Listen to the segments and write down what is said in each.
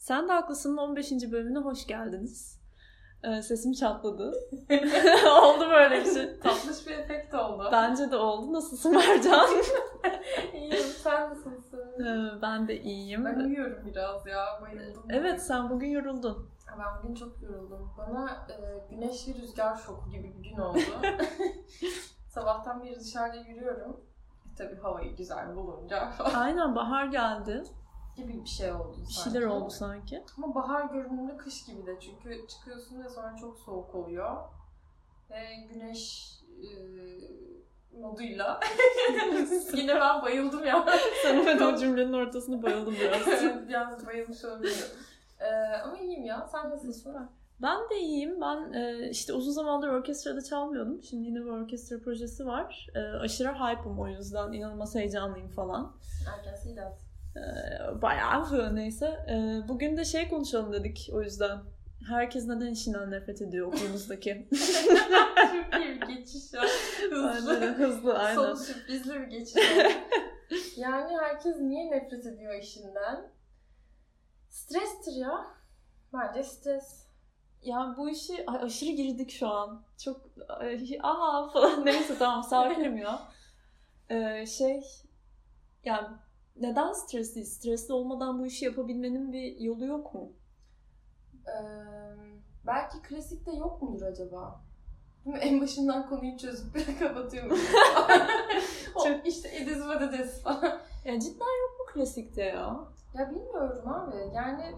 Sen de haklısın 15. bölümüne hoş geldiniz. Ee, sesim çatladı. oldu böyle bir şey. Tatlış bir efekt oldu. Bence de oldu. Nasılsın Mercan? İyiyim, sen nasılsın? Ee, ben de iyiyim. Ben uyuyorum biraz ya, bayıldım. Evet, sen bugün yoruldun. Ben bugün çok yoruldum. Bana e, güneş ve rüzgar şoku gibi bir gün oldu. Sabahtan beri dışarıda yürüyorum. E, tabii havayı güzel bulunca Aynen, bahar geldi. Gibi bir şey oldu Bir sanki. şeyler oldu sanki. Ama bahar görünümlü kış gibi de çünkü çıkıyorsun ve sonra çok soğuk oluyor. Ve güneş e, moduyla yine ben bayıldım ya. Sen evet o cümlenin ortasını bayıldım biraz. Evet, Biraz bayılmış olabilirim. Ee, ama iyiyim ya. Sen nasılsın? Ben de iyiyim. Ben e, işte uzun zamandır orkestrada çalmıyordum. Şimdi yine bir orkestra projesi var. E, aşırı hype'ım o yüzden. inanılmaz heyecanlıyım falan. Erken Sidat. E, bayağı neyse. E, bugün de şey konuşalım dedik o yüzden. Herkes neden işinden nefret ediyor okulumuzdaki? Çok iyi bir geçiş ya. Hızlı. aynen, hızlı aynen. Son sürprizli bir geçiş oldu. Yani herkes niye nefret ediyor işinden? Strestir ya. Bence stres. Ya bu işi aşırı girdik şu an. Çok aha falan neyse tamam sakinim ya. Ee, şey yani neden stresli? Stresli olmadan bu işi yapabilmenin bir yolu yok mu? Ee, belki klasikte yok mudur acaba? En başından konuyu çözüp kapatıyormuş. Çok işte Ediz Patates falan. Ya cidden yok mu klasikte ya? Ya bilmiyorum abi. Yani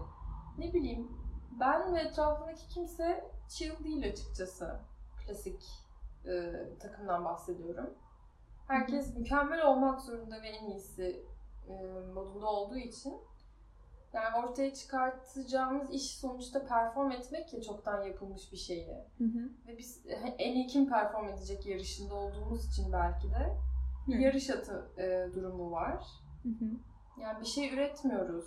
ne bileyim ben ve etrafındaki kimse chill değil açıkçası. Klasik e, takımdan bahsediyorum. Herkes mükemmel olmak zorunda ve en iyisi modunda olduğu için yani ortaya çıkartacağımız iş sonuçta perform etmek ya çoktan yapılmış bir şeyi. Hı hı. Ve biz en iyi kim perform edecek yarışında olduğumuz için belki de bir Hı. yarış atı e, durumu var. Hı hı. Yani bir şey üretmiyoruz.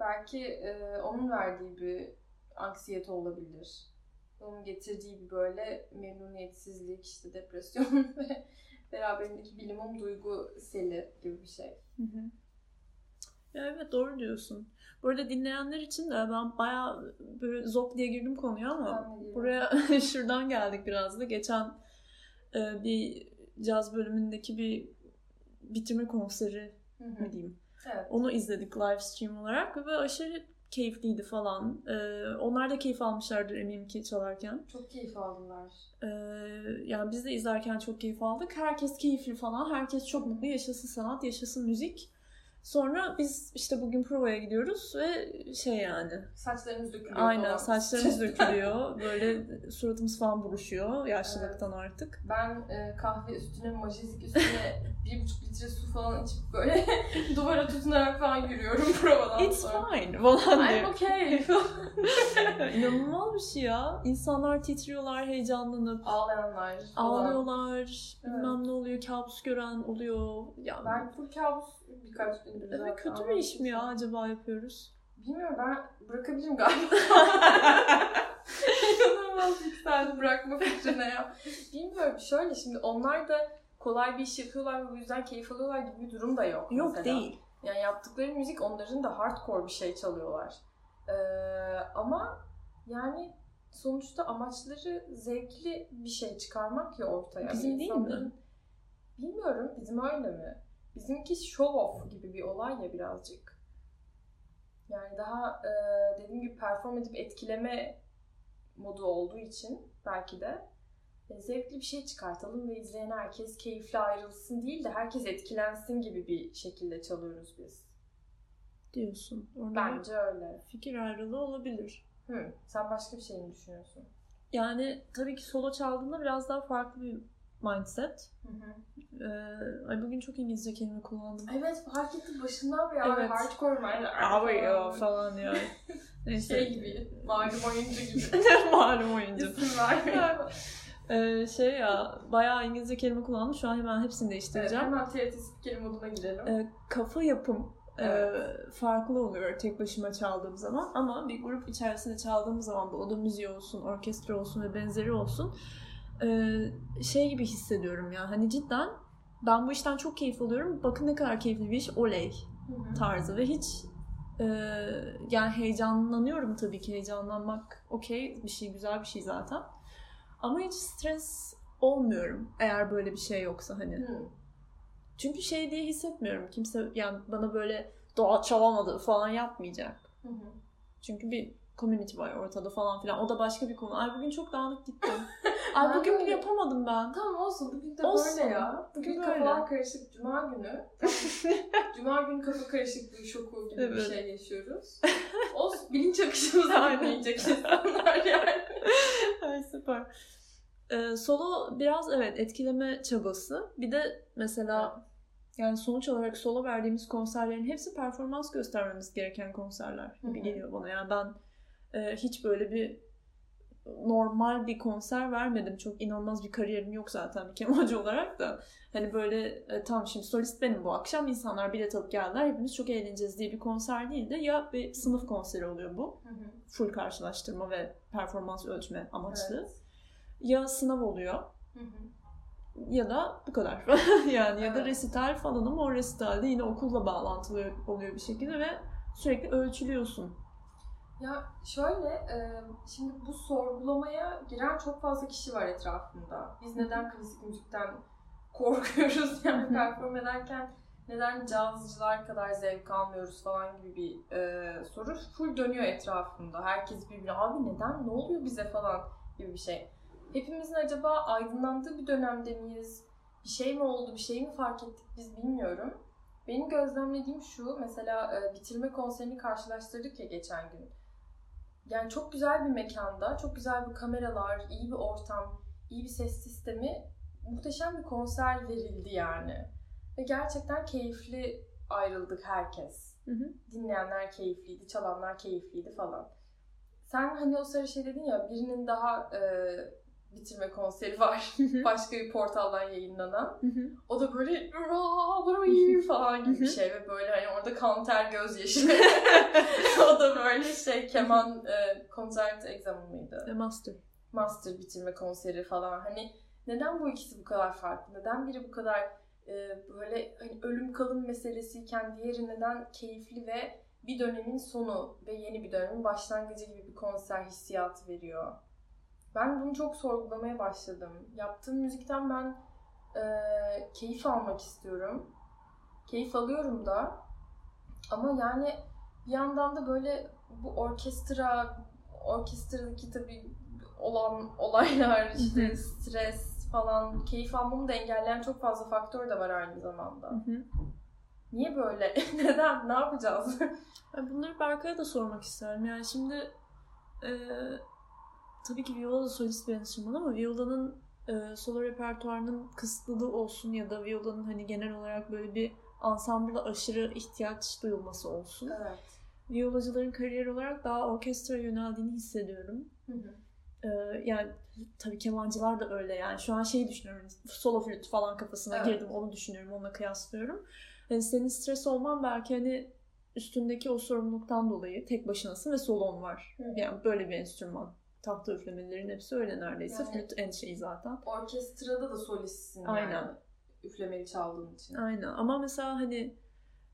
Belki e, onun verdiği bir anksiyete olabilir. Onun getirdiği bir böyle memnuniyetsizlik, işte depresyon ve beraberindeki bilimum duygu seli gibi bir şey. Hı hı. Ya evet doğru diyorsun. Bu arada dinleyenler için de ben bayağı böyle zop diye girdim konuya ama buraya şuradan geldik biraz da. Geçen e, bir caz bölümündeki bir bitirme konseri Hı hı. mi diyeyim. Evet. Onu izledik live stream olarak ve aşırı keyifliydi falan. E, onlar da keyif almışlardır eminim ki çalarken. Çok keyif aldılar. E, yani biz de izlerken çok keyif aldık. Herkes keyifli falan. Herkes çok mutlu. Yaşasın sanat, yaşasın müzik. Sonra biz işte bugün provaya gidiyoruz ve şey yani Saçlarımız dökülüyor aynen falan. saçlarımız dökülüyor. Böyle suratımız falan buruşuyor yaşlılıktan artık. Ben e, kahve üstüne, majezik üstüne bir buçuk litre su falan içip böyle duvara tutunarak falan yürüyorum provadan It's sonra. fine falan I'm diyor. okay. İnanılmaz bir şey ya. İnsanlar titriyorlar heyecanlanıp. Ağlayanlar falan. Ağlıyorlar, bilmem ne oluyor, kabus gören oluyor. Ya, Ben full kabus birkaç gündür evet, zaten. kötü bir iş mi ya acaba yapıyoruz? Bilmiyorum ben bırakabilirim galiba. İnanılmaz yükseldi bırakma fikrine ya. Bilmiyorum şöyle şimdi onlar da kolay bir iş yapıyorlar ve bu yüzden keyif alıyorlar gibi bir durum da yok. Yok mesela. değil. Yani yaptıkları müzik onların da hardcore bir şey çalıyorlar. Ee, ama yani sonuçta amaçları zevkli bir şey çıkarmak ya ortaya. Bizim değil mi? Bilmiyorum bizim öyle mi? Bizimki show off gibi bir olay ya birazcık. Yani daha e, dediğim gibi perform edip etkileme modu olduğu için belki de e, zevkli bir şey çıkartalım ve izleyen herkes keyifli ayrılsın değil de herkes etkilensin gibi bir şekilde çalıyoruz biz. Diyorsun. Orada Bence öyle. fikir ayrılığı olabilir. Hı, sen başka bir şey mi düşünüyorsun? Yani tabii ki solo çaldığında biraz daha farklı bir mindset. Hı hı. Ee, ay bugün çok İngilizce kelime kullandım. Evet fark ettim başından beri Evet. evet. hardcore var. Abi ya falan ya. Neyse. Şey gibi, malum oyuncu gibi. Malum oyuncu. İsim vermiyor. Ee, şey ya bayağı İngilizce kelime kullandım. Şu an hemen hepsini Evet, değiştireceğim. hemen TRT spikeri moduna girelim. Ee, kafa yapım e, Evet. farklı oluyor tek başıma çaldığım zaman ama bir grup içerisinde çaldığım zaman bu oda müziği olsun, orkestra olsun ve benzeri olsun e, şey gibi hissediyorum ya hani cidden ben bu işten çok keyif alıyorum. Bakın ne kadar keyifli bir iş oley tarzı ve hiç Ee, yani heyecanlanıyorum tabii ki. Heyecanlanmak okey bir şey, güzel bir şey zaten. Ama hiç stres olmuyorum eğer böyle bir şey yoksa hani. Hı. Çünkü şey diye hissetmiyorum. Kimse yani bana böyle doğa çalamadı falan yapmayacak. Hı hı. Çünkü bir community var ortada falan filan. O da başka bir konu. Ay bugün çok dağınık gittim. Ay bugün bunu yapamadım ben. Tamam olsun. Bugün de Olsun. böyle ya. Bugün Bugün kafalar böyle. karışık. Cuma günü. Cuma günü kafa karışıklığı şoku gibi bir Evet. şey yaşıyoruz. Olsun. Bilinç akışımızı Aynen. dinleyecek insanlar yani. Ay süper. Ee, solo biraz evet etkileme çabası. Bir de mesela yani sonuç olarak solo verdiğimiz konserlerin hepsi performans göstermemiz gereken konserler gibi geliyor bana. Yani ben e, hiç böyle bir normal bir konser vermedim. Çok inanılmaz bir kariyerim yok zaten bir kemalci olarak da. Hani böyle e, tamam şimdi solist benim bu akşam insanlar bilet alıp geldiler hepimiz çok eğleneceğiz diye bir konser değil de ya bir sınıf konseri oluyor bu. Hı hı. Full karşılaştırma ve performans ölçme amaçlı. Evet. Ya sınav oluyor Hı hı. ya da bu kadar. yani ya da resital falan ama o resitalde yine okulla bağlantılı oluyor bir şekilde ve sürekli ölçülüyorsun. Ya şöyle, e, şimdi bu sorgulamaya giren çok fazla kişi var etrafımda. Biz neden klasik müzikten korkuyoruz yani perform ederken neden cazcılar kadar zevk almıyoruz falan gibi bir e, soru full dönüyor etrafımda. Herkes birbirine abi neden ne oluyor bize falan gibi bir şey. Hepimizin acaba aydınlandığı bir dönemde miyiz? Bir şey mi oldu, bir şey mi fark ettik biz bilmiyorum. Benim gözlemlediğim şu, mesela e, bitirme konserini karşılaştırdık ya geçen gün. Yani çok güzel bir mekanda, çok güzel bir kameralar, iyi bir ortam, iyi bir ses sistemi, muhteşem bir konser verildi yani. Ve gerçekten keyifli ayrıldık herkes. Hı hı. Dinleyenler keyifliydi, çalanlar keyifliydi falan. Sen hani o sıra şey dedin ya, birinin daha e, bitirme konseri var. Başka bir portaldan yayınlanan. O da böyle "Bravo" falan gibi bir şey ve böyle hani orada kanter gözyaşı. o da böyle şey keman e, konsert examen mıydı? Ve master. Master bitirme konseri falan. Hani neden bu ikisi bu kadar farklı? Neden biri bu kadar e, böyle hani ölüm kalım meselesiyken diğeri neden keyifli ve bir dönemin sonu ve yeni bir dönemin başlangıcı gibi bir konser hissiyatı veriyor. Ben bunu çok sorgulamaya başladım. Yaptığım müzikten ben e, keyif almak istiyorum. Keyif alıyorum da. Ama yani bir yandan da böyle bu orkestra, orkestradaki tabii olan olaylar, işte Hı hı. stres falan, keyif almamı da engelleyen çok fazla faktör de var aynı zamanda. Hı hı. Niye böyle? Neden? Ne yapacağız? Bunları Berkay'a da sormak isterim. Yani şimdi e, tabii ki viola da solist bir enstrüman ama violanın e, solo repertuarının kısıtlılığı olsun ya da violanın hani genel olarak böyle bir ansambla aşırı ihtiyaç duyulması olsun. evet. Violacıların kariyer olarak daha orkestra yöneldiğini hissediyorum. Hı hı. E, yani tabii kemancılar da öyle yani. Şu an şeyi düşünüyorum. Solo flüt falan kafasına Evet. girdim. Onu düşünüyorum. Onunla kıyaslıyorum. Hani senin stres olman belki hani üstündeki o sorumluluktan dolayı tek başınasın ve solon var. Hı. Yani böyle bir enstrüman. Tahta üflemelerin hepsi öyle neredeyse. Yani- Flüt en şeyi zaten. Orkestrada da solistsin Aynen. yani. Üflemeli çaldığın için. Aynen ama mesela hani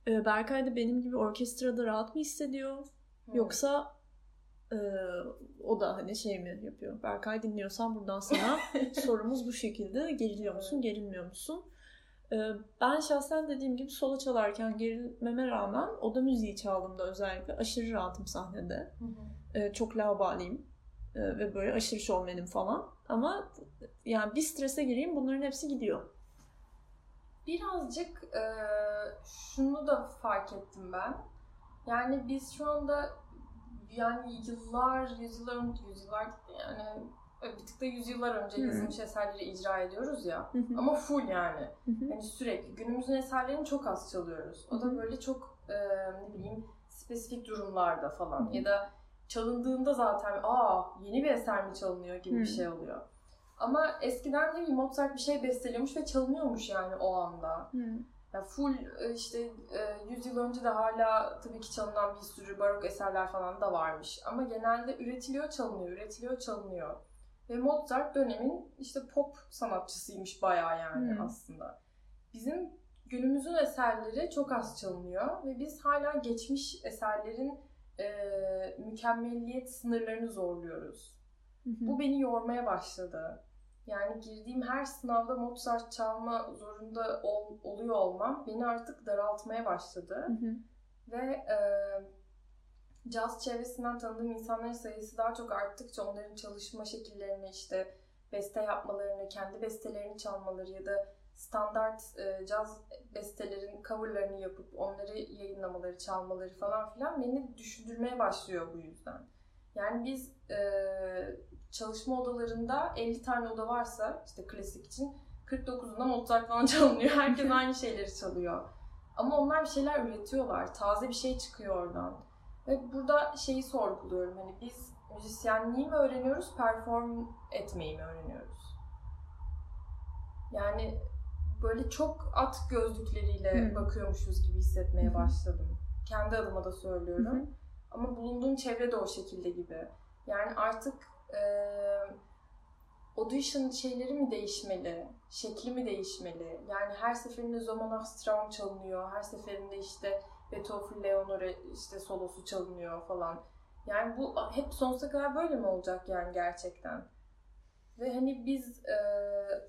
e, Berkay da benim gibi orkestrada rahat mı hissediyor? Hı. Yoksa e, o da hani şey mi yapıyor? Berkay dinliyorsan buradan sana sorumuz bu şekilde. Geriliyor musun, gerilmiyor musun? E, ben şahsen dediğim gibi solo çalarken gerilmeme rağmen oda müziği çaldığımda özellikle aşırı rahatım sahnede. Hı hı. E, çok laubaliyim. E, ve böyle aşırı şovmenim falan. Ama yani bir strese gireyim bunların hepsi gidiyor. Birazcık e, şunu da fark ettim ben. Yani biz şu anda yani yıllar, yüzyıllar, yüzyıllar yani bir tık da yüzyıllar önce Hı. yazılmış eserleri icra ediyoruz ya. Ama full yani. Yani sürekli. Günümüzün eserlerini çok az çalıyoruz. O da böyle çok e, ne bileyim spesifik durumlarda falan. Ya da çalındığında zaten aa yeni bir eser mi çalınıyor gibi bir Hı. şey oluyor. Ama eskiden ne bileyim Mozart bir şey besteliyormuş ve çalınıyormuş yani o anda. Hı. Yani full e, işte e, 100 yıl önce de hala tabii ki çalınan bir sürü barok eserler falan da varmış. Ama genelde üretiliyor, çalınıyor, üretiliyor, çalınıyor. Ve Mozart dönemin işte pop sanatçısıymış bayağı yani Hmm. aslında. Bizim günümüzün eserleri çok az çalınıyor ve biz hala geçmiş eserlerin e, mükemmelliyet sınırlarını zorluyoruz. Bu beni yormaya başladı. Yani girdiğim her sınavda Mozart çalma zorunda ol, oluyor olmam beni artık daraltmaya başladı. Hı hı. Ve e, caz çevresinden tanıdığım insanların sayısı daha çok arttıkça onların çalışma şekillerini işte beste yapmalarını, kendi bestelerini çalmaları ya da standart e, caz bestelerin coverlarını yapıp onları yayınlamaları, çalmaları falan filan beni düşündürmeye başlıyor bu yüzden. Yani biz e, çalışma odalarında 50 tane oda varsa işte klasik için 49'unda Mozart falan çalınıyor. Herkes aynı şeyleri çalıyor. Ama onlar bir şeyler üretiyorlar. Taze bir şey çıkıyor oradan. Ve burada şeyi sorguluyorum. Hani biz müzisyenliği mi öğreniyoruz, perform etmeyi mi öğreniyoruz? Yani böyle çok at gözlükleriyle Hı. bakıyormuşuz gibi hissetmeye hı. başladım. Kendi adıma da söylüyorum. Hı. Ama bulunduğum çevre de o şekilde gibi. Yani artık e, audition şeyleri mi değişmeli? Şekli mi değişmeli? Yani her seferinde Zomanach Straum çalınıyor. Her seferinde işte Beethoven Leonore işte solosu çalınıyor falan. Yani bu hep sonsuza kadar böyle mi olacak yani gerçekten? Ve hani biz e,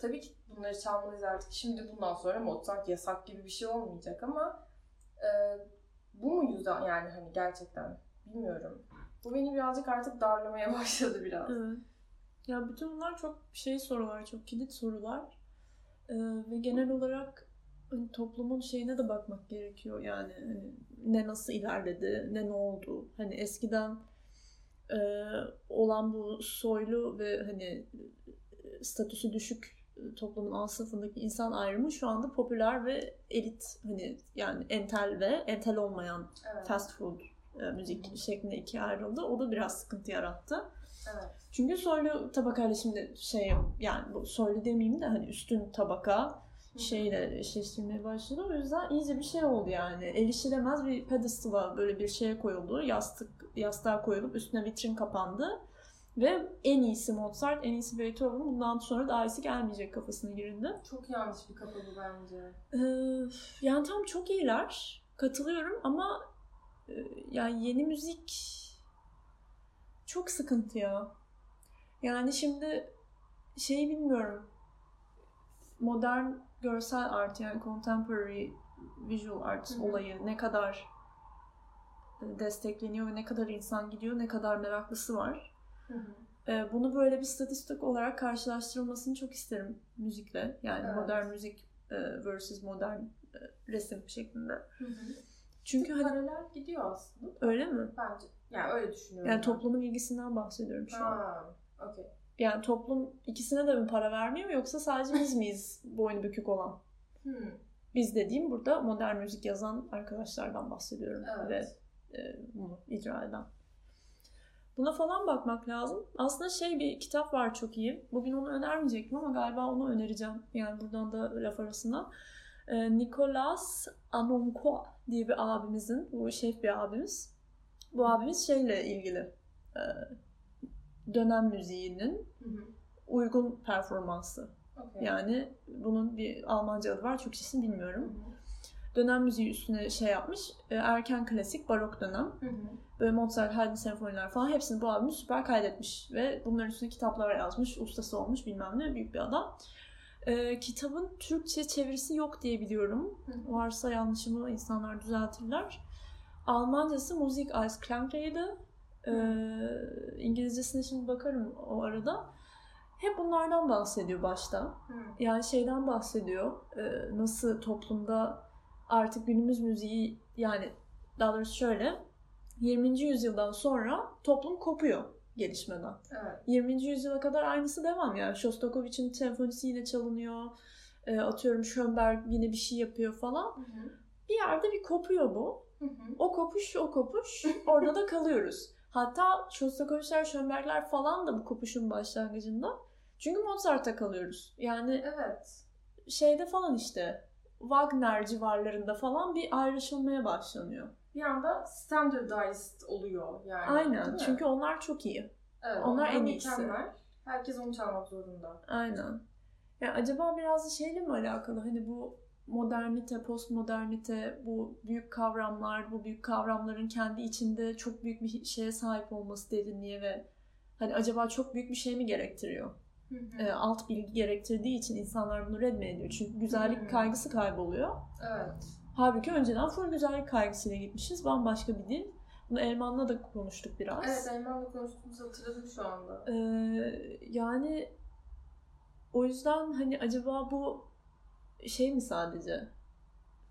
tabii ki bunları çalmalıyız artık. Şimdi bundan sonra Mozart yasak gibi bir şey olmayacak ama e, bu mu yüzden yani hani gerçekten bilmiyorum. Bu beni birazcık artık darlamaya başladı biraz. Evet. Ya bütün bunlar çok şey sorular, çok kilit sorular. Ee, ve genel olarak hani toplumun şeyine de bakmak gerekiyor. Yani hani ne nasıl ilerledi, ne ne oldu. Hani eskiden e, olan bu soylu ve hani statüsü düşük e, toplumun alt sınıfındaki insan ayrımı şu anda popüler ve elit hani yani entel ve entel olmayan Evet. fast food e, müzik şeklinde ikiye ayrıldı. O da biraz sıkıntı yarattı. Evet. Çünkü soylu tabakayla şimdi şey yani bu soylu demeyeyim de hani üstün tabaka şeyle eşleştirmeye başladı. O yüzden iyice bir şey oldu yani. Erişilemez bir pedestal'a böyle bir şeye koyuldu. Yastık, yastığa koyulup üstüne vitrin kapandı. Ve en iyisi Mozart, en iyisi Beethoven bundan sonra daha iyisi gelmeyecek kafasına girildi. Çok yanlış bir kafa bu bence. Ee, yani tam çok iyiler. Katılıyorum ama e, yani yeni müzik çok sıkıntı ya. Yani şimdi şeyi bilmiyorum. Modern görsel art yani contemporary visual art olayı ne kadar destekleniyor ve ne kadar insan gidiyor, ne kadar meraklısı var. Hı hı. Ee, Bunu böyle bir statistik olarak karşılaştırılmasını çok isterim müzikle. Yani Evet. modern müzik e, versus modern e, resim şeklinde. Hı hı. Çünkü hani Paralel gidiyor aslında. öyle mi? Bence. Yani öyle düşünüyorum. Yani ben. toplumun ilgisinden bahsediyorum şu an. Ha, okey. Yani toplum ikisine de mi para vermiyor yoksa sadece biz miyiz boynu bükük olan? Hmm, Biz dediğim burada modern müzik yazan arkadaşlardan bahsediyorum Evet. ve bunu icra eden. Buna falan bakmak lazım. Aslında şey bir kitap var çok iyi. Bugün onu önermeyecektim ama galiba onu önereceğim. Yani buradan da laf arasında. Ee, Nicolas Anoncois diye bir abimizin, bu şef bir abimiz. Bu abimiz şeyle ilgili. e, dönem müziğinin uygun performansı. Okey. Yani bunun bir Almanca adı var. Türkçesini bilmiyorum. hı. Dönem müziği üstüne şey yapmış. e, Erken klasik, barok dönem. Hı hı. Böyle Mozart, Haydn senfoniler falan hepsini bu abimiz süper kaydetmiş. Ve bunların üstüne kitaplar yazmış. Ustası olmuş bilmem ne. Büyük bir adam. E, kitabın Türkçe çevirisi yok diye biliyorum. Hı. Varsa yanlışımı insanlar düzeltirler. Almancası Musik als Klangrede. E, İngilizcesine şimdi bakarım o arada. Hep bunlardan bahsediyor başta. Hı. Yani şeyden bahsediyor. e, nasıl toplumda artık günümüz müziği yani daha doğrusu şöyle 20. yüzyıldan sonra toplum kopuyor gelişmeden. Evet. 20. yüzyıla kadar aynısı devam yani. Shostakovich'in senfonisi yine çalınıyor. E, atıyorum Schönberg yine bir şey yapıyor falan. Hı hı. Bir yerde bir kopuyor bu. Hı hı. O kopuş o kopuş orada da kalıyoruz. Hatta Shostakovich'ler, Schönberg'ler falan da bu kopuşun başlangıcında. Çünkü Mozart'a kalıyoruz. Yani Evet. şeyde falan işte Wagner civarlarında falan bir ayrışılmaya başlanıyor. Bir anda standardized oluyor yani. Aynen. Çünkü onlar çok iyi. evet, onlar en iyisi. mükemmel. Herkes onu çalmak zorunda. Aynen. Ya acaba biraz da şeyle mi alakalı? Hani bu modernite, postmodernite, bu büyük kavramlar, bu büyük kavramların kendi içinde çok büyük bir şeye sahip olması derinliğe ve hani acaba çok büyük bir şey mi gerektiriyor? E, alt bilgi gerektirdiği için insanlar bunu reddediyor. Çünkü güzellik kaygısı kayboluyor. Evet. Halbuki önceden full güzellik kaygısıyla gitmişiz. Bambaşka bir dil. Bunu Elman'la da konuştuk biraz. Evet Elman'la konuştuğumuzu hatırladım şu anda. Ee, yani o yüzden hani acaba bu şey mi sadece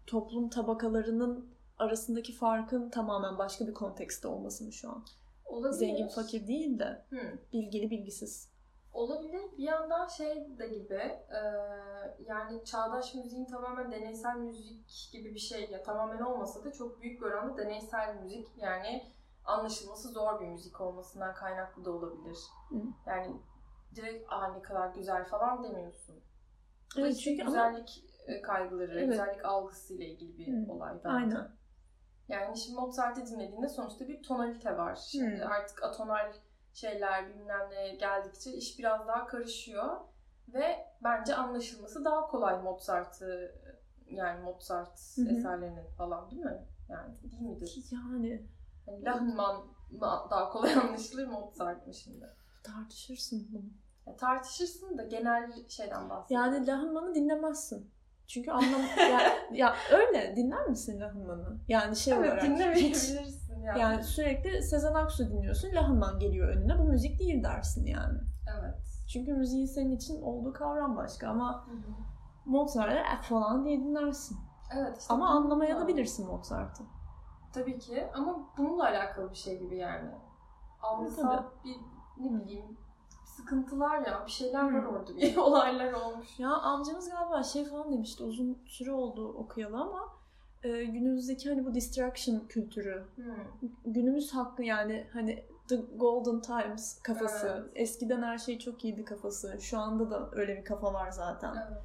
toplum tabakalarının arasındaki farkın tamamen başka bir kontekste olması mı şu an? Olabilir. Zengin fakir değil de Hı. bilgili bilgisiz. Olabilir. Bir yandan şey de gibi e, yani çağdaş müziğin tamamen deneysel müzik gibi bir şey ya tamamen olmasa da çok büyük bir oranda deneysel müzik yani anlaşılması zor bir müzik olmasından kaynaklı da olabilir. Hı. Yani direkt aa ne kadar güzel falan demiyorsun. Bu Evet, çünkü ama- güzellik e, kaygıları, Evet. güzellik algısıyla ilgili bir Hı. olay bence. Aynen. Yani şimdi Mozart'ı dinlediğinde sonuçta bir tonalite var. Şimdi Hmm. artık atonal şeyler bilmem ne geldikçe iş biraz daha karışıyor. Ve bence anlaşılması daha kolay Mozart'ı yani Mozart Hı hı. eserlerinin falan değil mi? Yani değil midir? Yani Yani Lahmann mı daha kolay anlaşılır Mozart mı şimdi? tartışırsın bunu. Ya tartışırsın da genel şeyden bahsediyorum. Yani Lahman'ı dinlemezsin. Çünkü anlam ya, ya öyle dinler misin Lahman'ı? Yani şey evet olarak hiç dinlemeyebilirsin yani. yani sürekli Sezen Aksu dinliyorsun. Lahman geliyor önüne. Bu müzik değil dersin yani. Evet. Çünkü müziğin senin için olduğu kavram başka ama Hı hı. Falan diye dinlersin. Evet işte Ama anlamaya da bilirsin Mozart'ı. Tabii ki ama bununla alakalı bir şey gibi yani. Algısal bir ne bileyim sıkıntılar ya bir şeyler var orada bir olaylar olmuş. Ya amcamız galiba şey falan demişti. Uzun süre oldu okuyalı ama e, günümüzdeki hani bu distraction kültürü Hmm. günümüz hakkı yani hani the golden times kafası. Evet. Eskiden her şey çok iyiydi kafası. Şu anda da öyle bir kafa var zaten. Evet.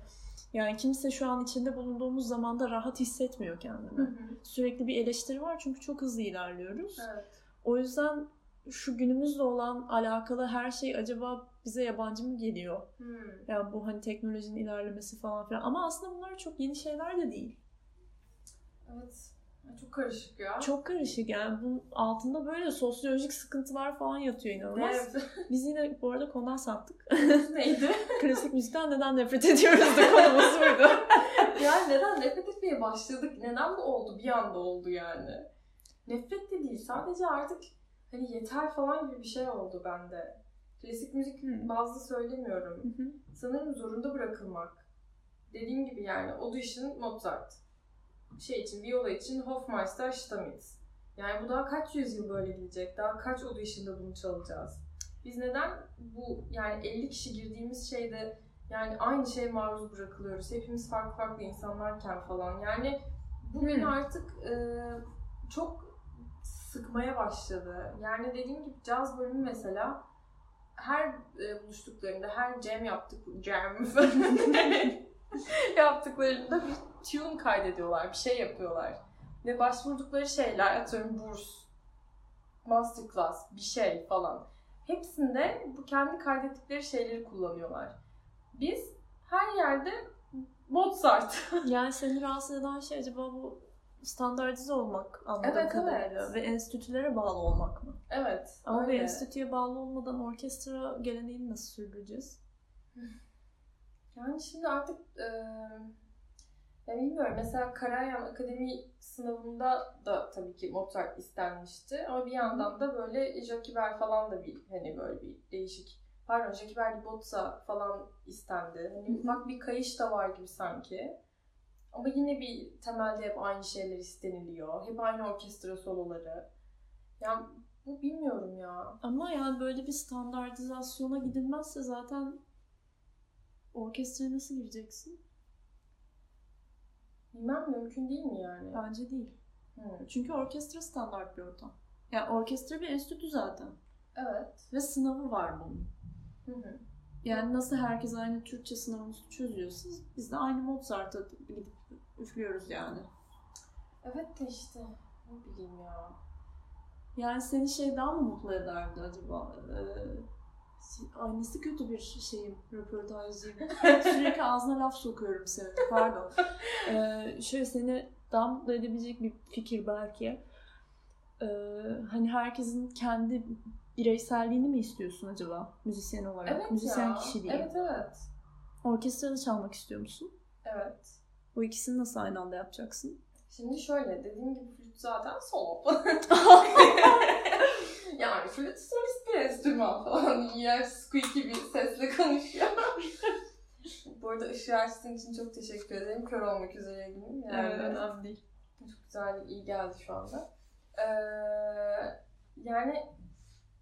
Yani kimse şu an içinde bulunduğumuz zamanda rahat hissetmiyor Hı kendini. hı. Sürekli bir eleştiri var çünkü çok hızlı ilerliyoruz. evet. O yüzden şu günümüzle olan alakalı her şey acaba bize yabancı mı geliyor? Hmm. Yani bu hani teknolojinin ilerlemesi falan filan. Ama aslında bunlar çok yeni şeyler de değil. Evet. Çok karışık ya. Çok karışık yani bunun altında böyle sosyolojik sıkıntılar falan yatıyor inanılmaz. Evet. Biz yine bu arada konudan saptık. Neydi? Klasik müzikten neden nefret ediyoruz da konumuz buydu. yani neden nefret etmeye başladık? Neden bu oldu? Bir anda oldu yani. Nefret de değil. Sadece artık hani yeter falan gibi bir şey oldu bende. Klasik müzik Hmm. bazlı söylemiyorum. Hı hı. sanırım zorunda bırakılmak. Dediğim gibi yani Audition Mozart. Şey için, viola için Hofmeister Stamitz. Yani bu daha kaç yüzyıl böyle gidecek? Daha kaç Audition'da bunu çalacağız? Biz neden bu yani 50 kişi girdiğimiz şeyde yani aynı şeye maruz bırakılıyoruz. Hepimiz farklı farklı insanlarken falan. Yani bu beni Hmm. artık e, çok sıkmaya başladı. Yani dediğim gibi caz bölümü mesela her e, buluştuklarında, her jam yaptık, jam yaptıklarında bir tune kaydediyorlar, bir şey yapıyorlar. Ve başvurdukları şeyler, atıyorum burs, masterclass, bir şey falan. Hepsinde bu kendi kaydettikleri şeyleri kullanıyorlar. Biz her yerde Mozart. Yani seni rahatsız eden şey acaba bu standartize olmak anladığım Evet, kadarıyla evet. ve enstitülere bağlı olmak mı? evet. Ama bir öyle. enstitüye bağlı olmadan orkestra geleneğini nasıl sürdüreceğiz? Yani şimdi artık e, ya bilmiyorum mesela Karayan Akademi sınavında da tabii ki Mozart istenmişti ama bir yandan da böyle Jacques falan da bir hani böyle bir değişik pardon Jacques Verdi Bozza falan istendi. Hani ufak bir kayış da var gibi sanki. Ama yine bir temelde hep aynı şeyler isteniliyor. Hep aynı orkestra soloları. Yani bu bilmiyorum ya. Ama yani böyle bir standartizasyona gidilmezse zaten orkestraya nasıl gireceksin? Bilmem mümkün değil mi yani? Bence değil. Hı. Çünkü orkestra standart bir ortam. Yani orkestra bir enstitü zaten. Evet. Ve sınavı var bunun. Hı hı. Yani nasıl herkes aynı Türkçe sınavını çözüyorsa biz de aynı Mozart'a gidip üflüyoruz yani. Evet de işte ne bileyim ya. Yani seni şey daha mı mutlu ederdi acaba? Ee, Ay nasıl kötü bir şeyim, röportajcıyım. Sürekli ağzına laf sokuyorum senin. Pardon. Ee, şöyle seni daha mutlu edebilecek bir fikir belki. Ee, hani herkesin kendi bireyselliğini mi istiyorsun acaba müzisyen olarak? Evet müzisyen ya. kişiliği. Evet evet. Orkestrada çalmak istiyor musun? Evet. Bu ikisini nasıl aynı anda yapacaksın? Şimdi şöyle dediğim gibi flüt zaten solo. yani flüt solist bir enstrüman falan. İğrenç squeaky bir sesle konuşuyor. Bu arada ışığı açtığın için çok teşekkür ederim. Kör olmak üzereydim. Yani önemli değil. çok güzel, iyi geldi şu anda. Ee, yani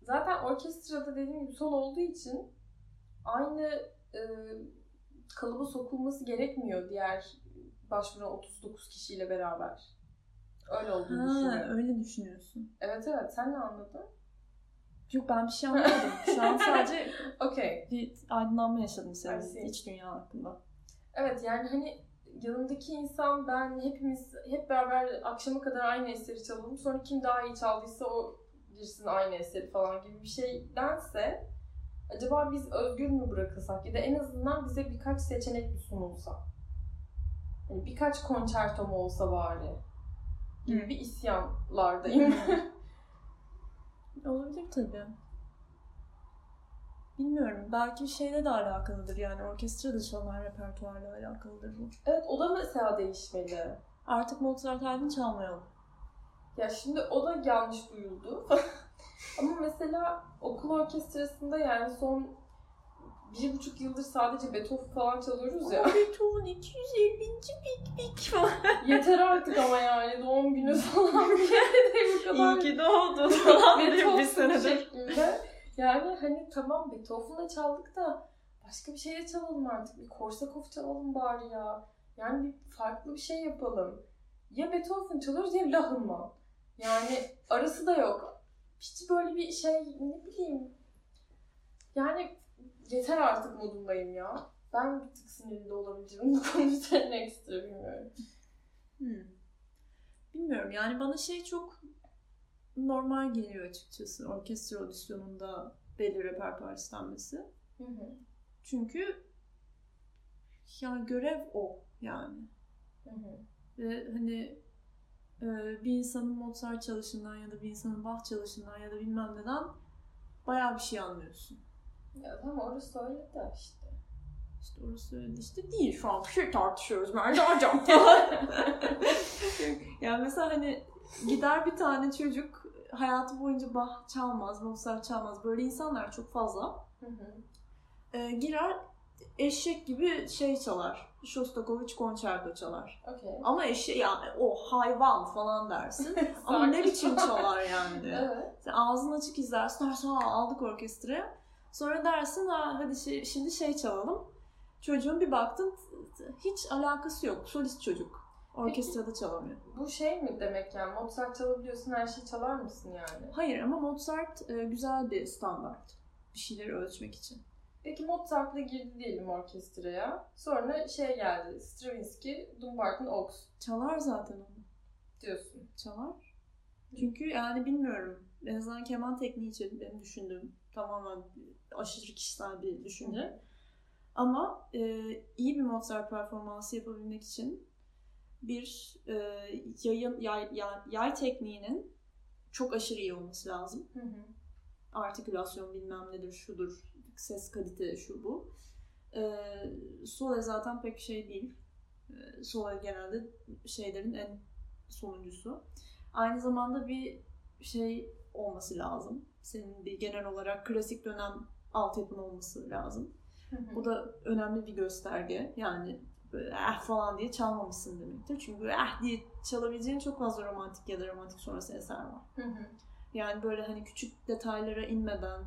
zaten orkestrada dediğim gibi solo olduğu için aynı e, kalıba sokulması gerekmiyor diğer başvuran 39 kişiyle beraber. Öyle olduğunu Ha, düşünüyorum. öyle düşünüyorsun. Evet evet sen ne anladın? Yok ben bir şey anlamadım. Şu an sadece Okey. bir aydınlanma yaşadım senin iç dünya hakkında. Evet yani hani yanındaki insan ben hepimiz hep beraber akşama kadar aynı eseri çalalım. Sonra kim daha iyi çaldıysa o girsin aynı eseri falan gibi bir şeydense acaba biz özgür mü bırakılsak ya da en azından bize birkaç seçenek mi sunulsa? Hani birkaç konçerto mu olsa bari gibi bir isyanlardayım. Olabilir tabii. Bilmiyorum. Belki şeyle de alakalıdır yani orkestrada çalınan repertuarla alakalıdır bu. evet o da mesela değişmeli. Artık Mozart Haydn çalmayalım. Ya şimdi o da yanlış duyuldu. Ama mesela okul orkestrasında yani son bir buçuk yıldır sadece Beethoven falan çalıyoruz ya. Beethoven 250. bik bik falan. Yeter artık ama yani doğum günü falan bir yerde bu kadar İyi ki doğdun falan dedim bir senedir. Yani hani tamam Beethoven'da çaldık da başka bir şey de çalalım artık. Bir Korsakov çalalım bari ya. Yani bir farklı bir şey yapalım. Ya Beethoven çalıyoruz ya Lahınman. Yani arası da yok. Hiç böyle bir şey ne bileyim. Yani yeter artık modundayım ya. Ben bir tık sinirli de olabilirim bu konu üzerine ekstra bilmiyorum. Hmm. Bilmiyorum yani bana şey çok normal geliyor açıkçası orkestra audisyonunda belli repertuar istenmesi. Hı hı. Çünkü ya görev o yani. Hı hı. Ve hani e, bir insanın Mozart çalışından ya da bir insanın Bach çalışından ya da bilmem neden bayağı bir şey anlıyorsun. Ya tamam orası öyle de işte. İşte orası öyle işte değil şu an bir şey tartışıyoruz Merda hocam. yani mesela hani gider bir tane çocuk hayatı boyunca Bach çalmaz, Mozart çalmaz. Böyle insanlar çok fazla. Hı hı. E, girer eşek gibi şey çalar. Shostakovich konçerto çalar. Okey. Ama eşek yani o hayvan falan dersin. Ama ne biçim çalar yani. Evet. Sen ağzını açık izlersin. Dersin ha aldık orkestraya. Sonra dersin ha hadi şimdi şey çalalım. Çocuğun bir baktın hiç alakası yok. Solist çocuk. Orkestrada çalamıyor. Bu şey mi demek yani Mozart çalabiliyorsun her şeyi çalar mısın yani? Hayır ama Mozart e, güzel bir standart. Bir şeyleri ölçmek için. Peki Mozart'la girdi diyelim orkestraya. Sonra şey geldi Stravinsky, Dumbarton Oaks Çalar zaten onu. diyorsun. Çalar. Çünkü yani bilmiyorum. En azından keman tekniği için benim düşündüğüm tamamen aşırı kişisel bir düşünce. Ama e, iyi bir Mozart performansı yapabilmek için bir e, yayın yay, yay, yay tekniğinin çok aşırı iyi olması lazım. Hı hı. Artikülasyon bilmem nedir, şudur, ses kalite şu bu. E, sole zaten pek şey değil. E, sole genelde şeylerin en sonuncusu. Aynı zamanda bir şey olması lazım. Senin bir genel olarak klasik dönem altyapın olması lazım. Hı hı. Bu da önemli bir gösterge. Yani eh falan diye çalmamışsın demektir. Çünkü eh diye çalabileceğin çok fazla romantik ya da romantik sonrası eser var. Hı hı. Yani böyle hani küçük detaylara inmeden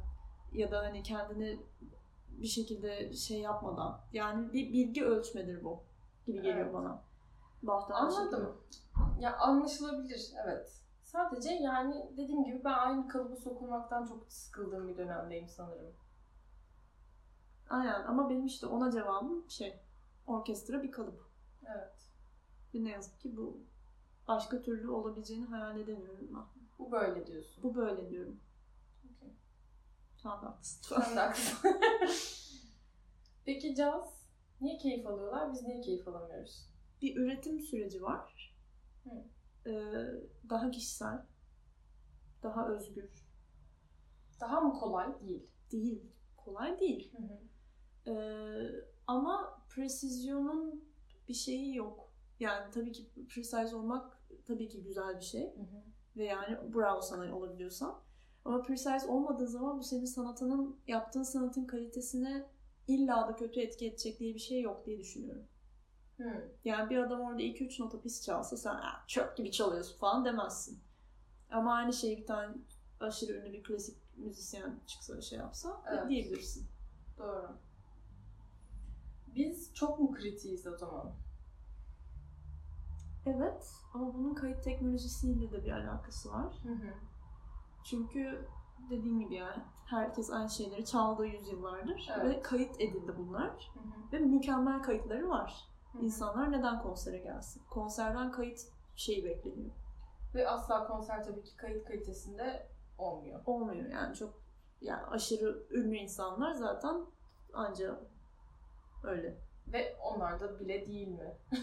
ya da hani kendini bir şekilde şey yapmadan. Yani bir bilgi ölçmedir bu gibi geliyor Evet. bana. Şekilde. Anladım. Ya anlaşılabilir evet. Sadece yani dediğim gibi ben aynı kalıba sokulmaktan çok sıkıldığım bir dönemdeyim sanırım. Aynen ama benim işte ona cevabım şey orkestra bir kalıp. Evet. Ve ne yazık ki bu başka türlü olabileceğini hayal edemiyorum ben. Bu böyle diyorsun. Bu böyle diyorum. Okey. Sen de haklısın. Sen de haklısın. Peki caz niye keyif alıyorlar? Biz niye keyif alamıyoruz? Bir üretim süreci var. Hı. Ee, daha kişisel. Daha özgür. Daha mı kolay? Değil. Değil. Kolay değil. Hı hı. Ee, ama presizyonun bir şeyi yok. Yani tabii ki precise olmak tabii ki güzel bir şey. Hı hı. Ve yani bravo sana olabiliyorsan. Ama precise olmadığı zaman bu senin sanatının, yaptığın sanatın kalitesine illa da kötü etki edecek diye bir şey yok diye düşünüyorum. Hı. Yani bir adam orada 2-3 nota pis çalsa sen "Aa, çöp gibi çalıyorsun falan demezsin. Ama aynı şeyi bir tane aşırı ünlü bir klasik müzisyen çıksa şey yapsa Evet. diyebilirsin. Doğru. Biz çok mu kritiğiz o zaman? Evet ama bunun kayıt teknolojisiyle de bir alakası var. Hı hı. Çünkü dediğim gibi yani herkes aynı şeyleri çaldığı yüzyıllardır Evet. ve kayıt edildi bunlar. Hı hı. Ve mükemmel kayıtları var. Hı hı. İnsanlar neden konsere gelsin? Konserden kayıt şeyi bekleniyor. Ve asla konser tabii ki kayıt kalitesinde olmuyor. Olmuyor yani çok yani aşırı ünlü insanlar zaten anca öyle. Ve onlar da bile değil mi?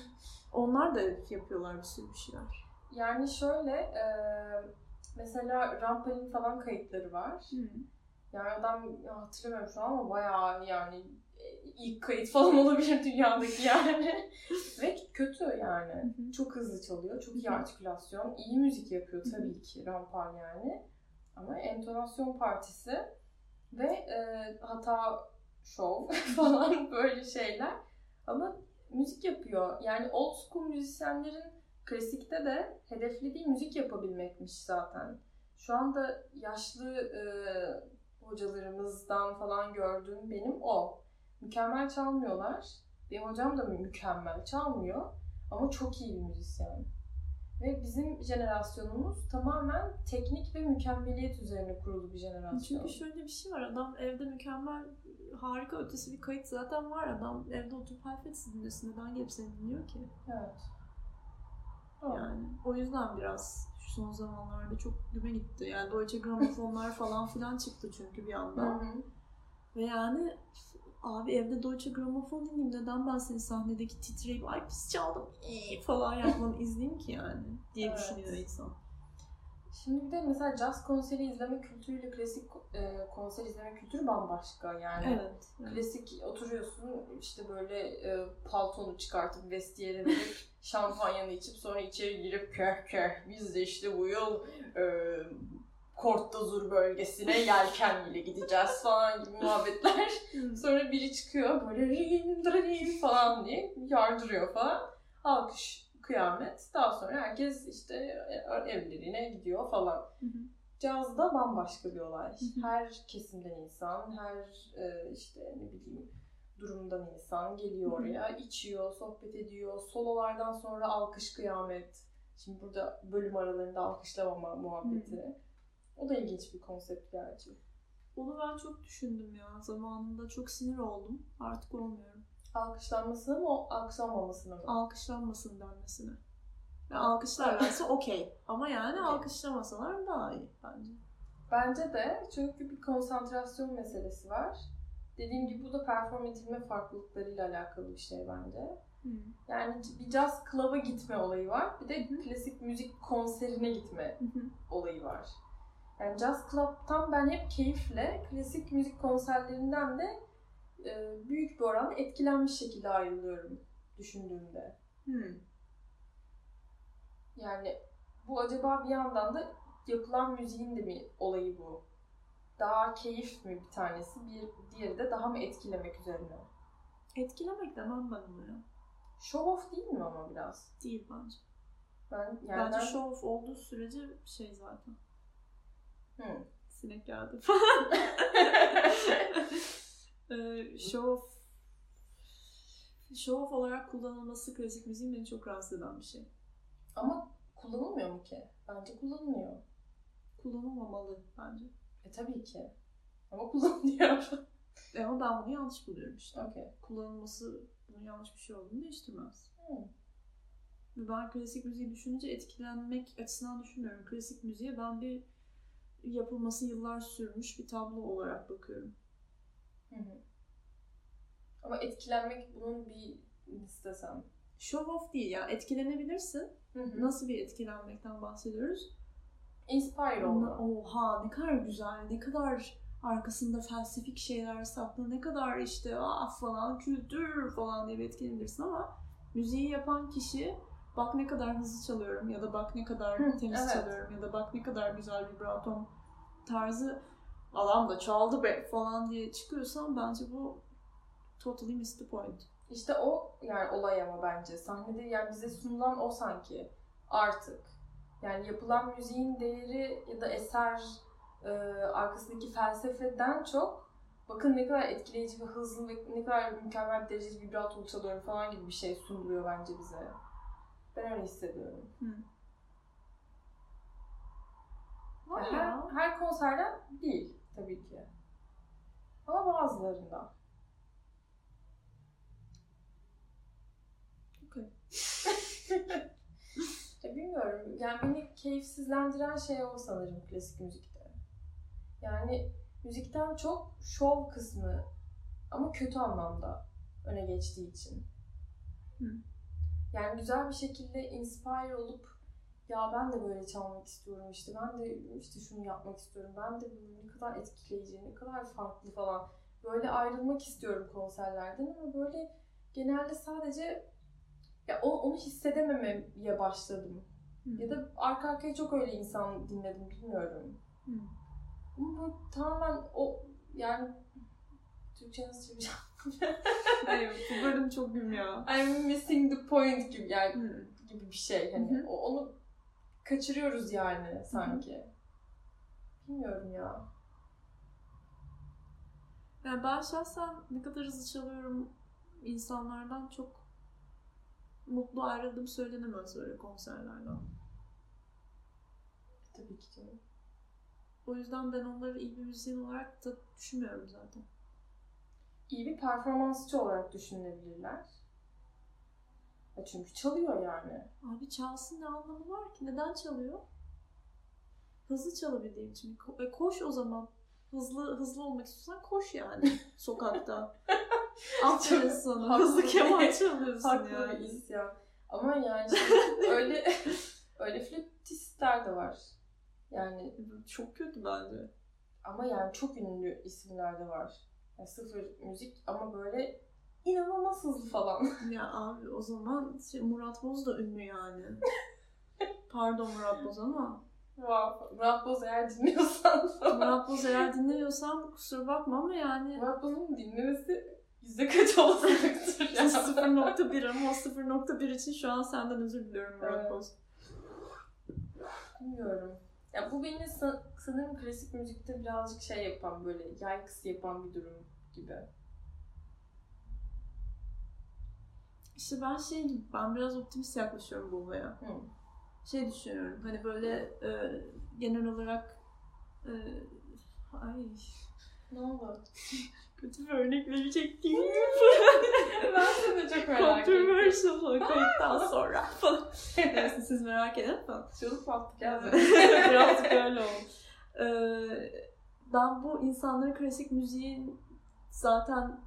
Onlar da yapıyorlar bir sürü bir şeyler. Yani şöyle, e, mesela Rampal'in falan kayıtları var. Yani adam hatırlamıyorum şu an ama bayağı yani ilk kayıt falan olabilir dünyadaki yani. Ve kötü yani. Çok hızlı çalıyor, çok iyi artikülasyon, iyi müzik yapıyor tabii ki Rampal yani. Ama entonasyon partisi ve e, hata şov falan böyle şeyler. Ama müzik yapıyor. Yani old school müzisyenlerin klasikte de hedeflediği müzik yapabilmekmiş zaten. Şu anda yaşlı e, hocalarımızdan falan gördüğüm benim o. Mükemmel çalmıyorlar. Benim hocam da mükemmel çalmıyor. Ama çok iyi bir müzisyen. Ve bizim jenerasyonumuz tamamen teknik ve mükemmeliyet üzerine kurulu bir jenerasyon. Çünkü şöyle bir şey var. Adam evde mükemmel, harika ötesi bir kayıt zaten var. Adam evde oturup Halfetsi dinlesin. Neden gelip seni dinliyor ki? Evet. Doğru. Yani o yüzden biraz şu son zamanlarda çok güme gitti. Yani Deutsche Grammophonlar falan filan çıktı çünkü bir Hı anda. hı. Ve yani abi evde Deutsche Grammophon dinleyeyim. Neden ben senin sahnedeki titreyip ay pis çaldım iyi falan yapmanı izleyeyim ki yani diye Evet. düşünüyor insan. Şimdi bir de mesela jazz konseri izleme kültürüyle klasik e, konser izleme kültürü bambaşka yani. Evet. evet. Klasik oturuyorsun işte böyle e, paltonu çıkartıp vestiyere verip şampanyanı içip sonra içeri girip keh keh biz de işte bu yıl e, Kortdazur bölgesine yelken ile gideceğiz falan gibi muhabbetler. Sonra biri çıkıyor böyle rim rim falan diye yardırıyor falan. Alkış, kıyamet. Daha sonra herkes işte evlerine gidiyor falan. Hı. Cazda bambaşka bir olay. Her kesimden insan, her e, işte ne bileyim durumdan insan geliyor oraya, içiyor, sohbet ediyor. Sololardan sonra alkış kıyamet. Şimdi burada bölüm aralarında alkışlamama muhabbeti. O da ilginç bir konsept gerçi. Onu ben çok düşündüm ya. Zamanında çok sinir oldum. Artık olmuyorum. Alkışlanmasına mı, alkışlanmamasına mı? Alkışlanmasın denmesine. Yani alkışlarlarsa okey. Ama yani Okey. alkışlamasalar daha iyi bence. Bence de çünkü bir konsantrasyon meselesi var. Dediğim gibi bu da perform edilme farklılıklarıyla alakalı bir şey bence. Yani bir jazz club'a gitme olayı var. Bir de Hı hı. klasik müzik konserine gitme Hı hı. olayı var. Yani jazz club'tan ben hep keyifle, klasik müzik konserlerinden de e, büyük bir oranda etkilenmiş şekilde ayrılıyorum düşündüğümde. Hmm. Yani bu acaba bir yandan da yapılan müziğin de mi olayı bu? Daha keyif mi bir tanesi, bir diğeri de daha mı etkilemek üzerine? Etkilemek demem ben onu ya. Show off değil mi ama biraz? Değil bence. Ben yani bence ben- show off olduğu sürece şey zaten. Sinek geldi. Ee, show off show off olarak kullanılması klasik müziğin beni çok rahatsız eden bir şey. Ama kullanılmıyor mu ki? Bence kullanılıyor. Kullanılmamalı bence. E tabii ki. Ama kullanılıyor. E Ama ben bunu yanlış buluyorum işte. Okey. Kullanılması bunun yanlış bir şey olduğunu değiştirmez. Ve ben klasik müziği düşününce etkilenmek açısından düşünmüyorum. Klasik müziğe ben bir yapılması yıllar sürmüş bir tablo olarak bakıyorum. Hı hı. Ama etkilenmek bunun bir istesem. Show off değil ya. Etkilenebilirsin. Hı hı. Nasıl bir etkilenmekten bahsediyoruz? Inspire olma. oha ne kadar güzel, ne kadar arkasında felsefik şeyler saklı, ne kadar işte ah falan kültür falan diye etkilenirsin ama müziği yapan kişi bak ne kadar hızlı çalıyorum ya da bak ne kadar Hı, temiz evet. çalıyorum ya da bak ne kadar güzel vibratom tarzı adam da çaldı be falan diye çıkıyorsan bence bu totally missed the point. İşte o yani olay ama bence. Sahnede yani bize sunulan o sanki artık. Yani yapılan müziğin değeri ya da eser e, arkasındaki felsefeden çok bakın ne kadar etkileyici ve hızlı ve ne kadar mükemmel derecede vibrato çalıyorum falan gibi bir şey sunuluyor bence bize. Ben öyle hissediyorum. Var her, ya. her konserden değil tabii ki. Ama bazılarında. Okey. Ya bilmiyorum. Yani beni keyifsizlendiren şey o sanırım klasik müzikte. Yani müzikten çok şov kısmı ama kötü anlamda öne geçtiği için. Hı. Yani güzel bir şekilde inspire olup ya ben de böyle çalmak istiyorum işte ben de işte şunu yapmak istiyorum ben de böyle ne kadar etkileyici ne kadar farklı falan böyle ayrılmak istiyorum konserlerden ama böyle genelde sadece ya onu hissedememeye başladım. Ya da arka arkaya çok öyle insan dinledim bilmiyorum. Hı. Ama bu tamamen o yani Türkçe nasıl çevireceğim? Evet, bu bölüm çok güm ya. I'm missing the point gibi yani Hı. gibi bir şey. Hani o, onu kaçırıyoruz yani sanki. Bilmiyorum ya. Yani ben şahsen ne kadar hızlı çalıyorum insanlardan çok mutlu ayrıldığım söylenemez öyle konserlerden. Tabii ki canım. O yüzden ben onları iyi bir müzisyen olarak da düşünmüyorum zaten. İyi bir performansçı olarak düşünülebilirler. Ya çünkü çalıyor yani. Abi çalsın ne anlamı var ki? Neden çalıyor? Hızlı çalabildiği için. Ko- e, koş o zaman. Hızlı hızlı olmak istiyorsan koş yani sokakta. Aferin sana. Hızlı keman çalıyorsun Haklı yani. isyan. Ama yani öyle öyle flütistler de var. Yani Çok kötü bence. ama yani çok ünlü isimler de var. Yani sıfır müzik ama böyle inanılmaz hızlı falan. Ya abi o zaman şey, Murat Boz da ünlü yani. Pardon Murat Boz ama. Wow. Murat Boz eğer dinliyorsan Murat Boz eğer dinlemiyorsan kusura bakma ama yani Murat Boz'un dinlemesi yüzde kaç olasılıktır ya. 0.1 ama o 0.1 için şu an senden özür diliyorum Murat Evet. Boz. Bilmiyorum. Ya bu beni sa- sanırım klasik müzikte birazcık şey yapan böyle yikes yapan bir durum gibi. İşte ben şey gibi, ben biraz optimist yaklaşıyorum bu olaya. Hı. Şey düşünüyorum, hani böyle e, genel olarak e, ay Ne oldu? kötü bir örnek verecektim. ben seni çok merak ettim. Controversial kayıttan sonra falan. Neyse siz merak edin falan. Çığlık attık ya. Birazcık öyle oldu. Ee, ben bu insanları klasik müziğin zaten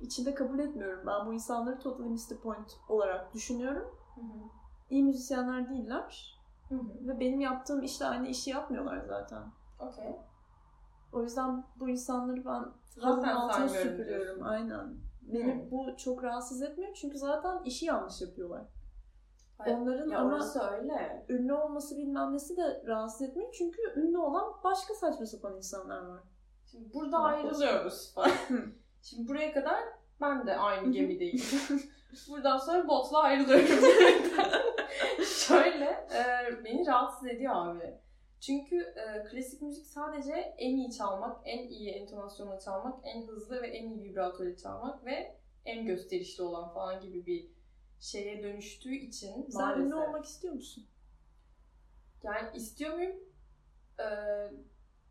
içinde kabul etmiyorum. Ben bu insanları totally missed the point olarak düşünüyorum. Hı hı. İyi müzisyenler değiller. Hı hı. Ve benim yaptığım işte aynı işi yapmıyorlar zaten. Okey. O yüzden bu insanları ben Zaten altına süpürüyorum. diyorsun. Aynen. Beni Hı. bu çok rahatsız etmiyor çünkü zaten işi yanlış yapıyorlar. Hayır, Onların Ya ama öyle. ünlü olması bilmem nesi de rahatsız etmiyor. Çünkü ünlü olan başka saçma sapan insanlar var. Şimdi burada Hı. ayrılıyoruz. Şimdi buraya kadar ben de aynı gemideyim. Buradan sonra botla ayrılıyorum. Şöyle, e, beni rahatsız ediyor abi. Çünkü e, klasik müzik sadece en iyi çalmak, en iyi entonasyonla çalmak, en hızlı ve en iyi vibratoyla çalmak ve en gösterişli olan falan gibi bir şeye dönüştüğü için Sen maalesef. ünlü olmak istiyor musun? Yani istiyor muyum? E,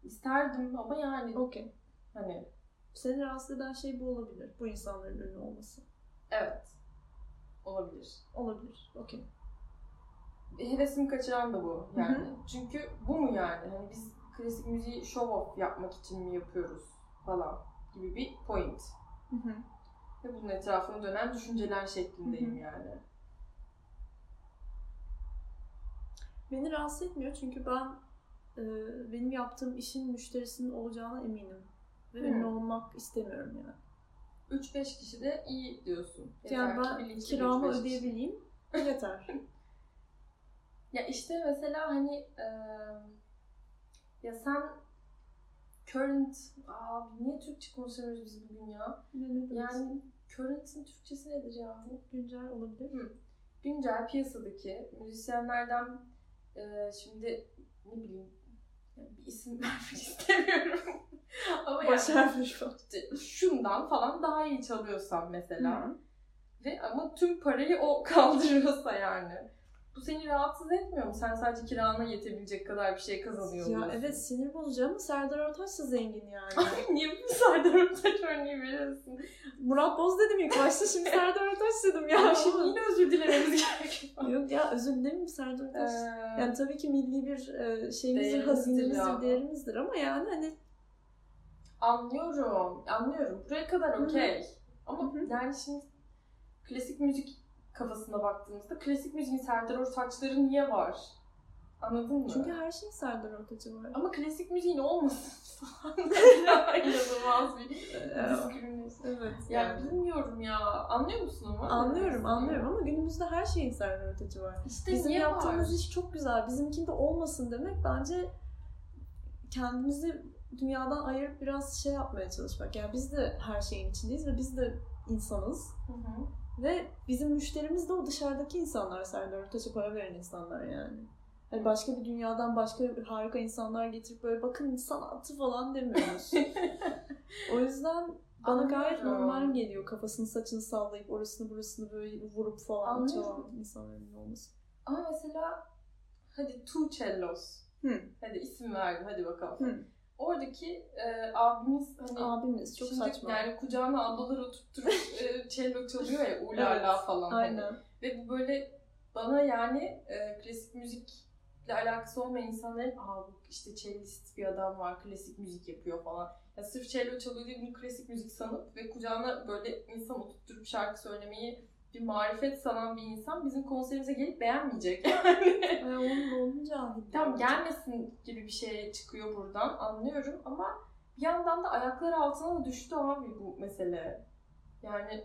isterdim ama yani Okey. hani Seni rahatsız eden şey bu olabilir. Bu insanların ünlü olması. evet olabilir. Olabilir. Okey. Hevesimi kaçıran da bu yani. Hı Çünkü bu mu yani? Hani biz klasik müziği show off yapmak için mi yapıyoruz falan gibi bir point. Hı hı. Ve bunun etrafına dönen düşünceler şeklindeyim Hı hı. yani. Beni rahatsız etmiyor çünkü ben e, benim yaptığım işin müşterisinin olacağına eminim. Ve Hı. ünlü olmak istemiyorum yani. 3-5 kişi de iyi diyorsun. Yeter Yani ben kiramı 3-5 kişi. ödeyebileyim. Yeter. Ya işte mesela hani e, ya sen current abi niye Türkçe konuşamıyoruz biz bugün ya? ne, Yani current'in Türkçesi nedir ya? güncel olabilir. Güncel piyasadaki müzisyenlerden e, şimdi ne bileyim yani bir isim vermek istemiyorum. Ama yani an. işte şundan falan daha iyi çalıyorsan mesela. Hı. Ve ama tüm parayı o kaldırıyorsa yani. Bu seni rahatsız etmiyor mu? Sen sadece kirana yetebilecek kadar bir şey kazanıyor Ya evet sinir bozucu ama Serdar Ortaç da zengin yani. Niye bu Serdar Ortaç örneği veriyorsun? Murat Boz dedim ilk başta şimdi Serdar Ortaç dedim ya. Ya şimdi yine özür dilememiz gerekiyor. Yok ya özür dilerim Serdar Ortaç. Ee, Yani tabii ki milli bir e, şeyimizdir, hazinemizdir, değerimizdir ama yani hani anlıyorum, anlıyorum. Buraya kadar okey. Ama Hı hı. yani şimdi klasik müzik kafasına baktığımızda klasik müziğin Serdar Ortaçları niye var? Anladın mı? çünkü her şeyin Serdar Ortaç'ı var. Ama klasik müziğin olmasın falan. İnanılmaz bir Ee, diskriminasyon. evet Yani yani. bilmiyorum ya. Anlıyor musun ama? Anlıyorum, anlıyorum ama günümüzde her şeyin Serdar Ortaç'ı var. İşte Bizim niye yaptığımız var? iş çok güzel. Bizimkinde olmasın demek bence kendimizi dünyadan ayırıp biraz şey yapmaya çalışmak. Yani biz de her şeyin içindeyiz ve biz de insanız. Hı hı. Ve bizim müşterimiz de o dışarıdaki insanlar. Serdar Ortaç'a para veren insanlar yani. Hani başka bir dünyadan başka harika insanlar getirip böyle bakın sanatı falan demiyoruz. o yüzden bana gayet normal geliyor kafasını saçını sallayıp orasını burasını böyle vurup falan çalan insanların olması. Ama mesela hadi Two Cellos. Hı. Hadi isim verdim hadi bakalım. Hı. Oradaki e, abimiz hani Abimiz çok şimdi saçma. Yani kucağına ablalar oturtturup e, cello çalıyor ya ulala Evet, falan. hani. Aynen. Ve bu böyle bana yani e, klasik müzikle alakası olmayan insanların aa bu işte cellist bir adam var klasik müzik yapıyor falan. Ya sırf cello çalıyor diye bunu klasik müzik sanıp ve kucağına böyle insan oturtturup şarkı söylemeyi bir marifet sanan bir insan bizim konserimize gelip beğenmeyecek yani. Onun. Tamam bence. gelmesin gibi bir şey çıkıyor buradan anlıyorum ama bir yandan da ayakları altına da düştü abi bu mesele. Yani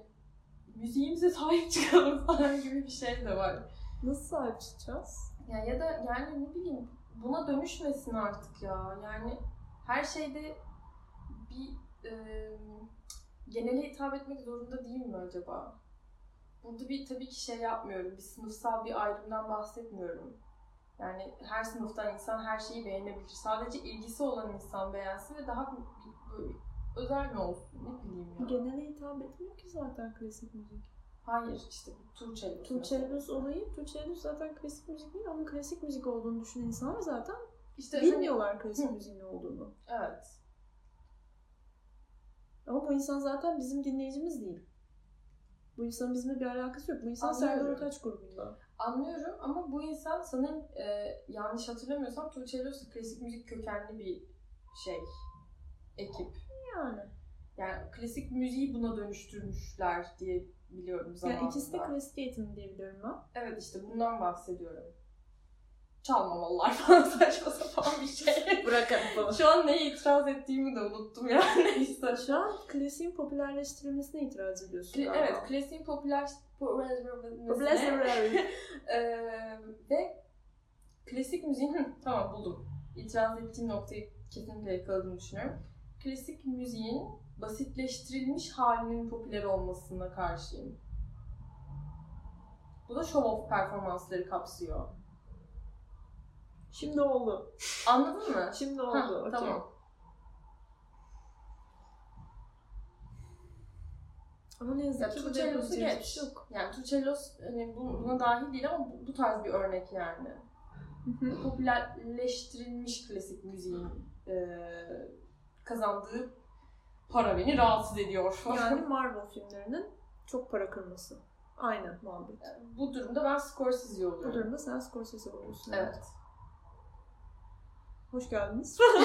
müziğimize sahip çıkalım falan gibi bir şey de var. Nasıl sahip çıkacağız? Ya ya da yani ne bileyim buna dönüşmesin artık ya. Yani her şeyde bir e, genele hitap etmek zorunda değil mi acaba? Burada bir tabii ki şey yapmıyorum. Bir sınıfsal bir ayrımdan bahsetmiyorum. Yani her sınıftan insan her şeyi beğenebilir. Sadece ilgisi olan insan beğensin ve daha böyle özel mi olsun ne bileyim ya. Genele hitap etmiyor ki zaten klasik müzik. Hayır işte bu Tuğçe. Tuğçe'lüz olayı, Tuğçe'lüz zaten klasik müzik değil ama klasik müzik olduğunu düşünen insanlar zaten İşte hani- bilmiyorlar klasik Hı. müziğin ne olduğunu. Evet. Ama bu insan zaten bizim dinleyicimiz değil. Bu insanın bizimle bir alakası yok. Bu insan. Serdar Ortaç grubunda. Anlıyorum ama bu insan sanırım e, yanlış hatırlamıyorsam Tuğçe Elosu klasik müzik kökenli bir şey, ekip. Yani. Yani klasik müziği buna dönüştürmüşler diye biliyorum zamanında. yani ikisi de klasik eğitim diye biliyorum ben. Evet işte bundan bahsediyorum. Çalmamalılar falan saçma sapan bir şey. Bırakalım falan. Şu an neye itiraz ettiğimi de unuttum yani neyse. Şu an klasiğin popülerleştirilmesine itiraz ediyorsun. Galiba. evet, klasiğin popüler popüler Popüler Ee, ve klasik müziğin, tamam buldum. İtiraz ettiğim noktayı kesinlikle yakaladığımı düşünüyorum. Klasik müziğin basitleştirilmiş halinin popüler olmasına karşıyım. Bu da show off performansları kapsıyor. Şimdi oldu. Anladın mı? Şimdi Ha, oldu. okey. tamam. Ama ne yazık Ya ki Tuğçe burada Elosu yapabileceğimiz bir geç. şey yok. Yani Tuğçe Los hani bu- buna dahil değil ama bu, bu tarz bir örnek yani. popülerleştirilmiş klasik müziğin eee, kazandığı para beni rahatsız ediyor. Yani Marvel filmlerinin çok para kırması. Aynı muhabbet. bu durumda ben Scorsese Bu oluyorum. durumda sen Scorsese oluyorsun. Evet. Hoş geldiniz.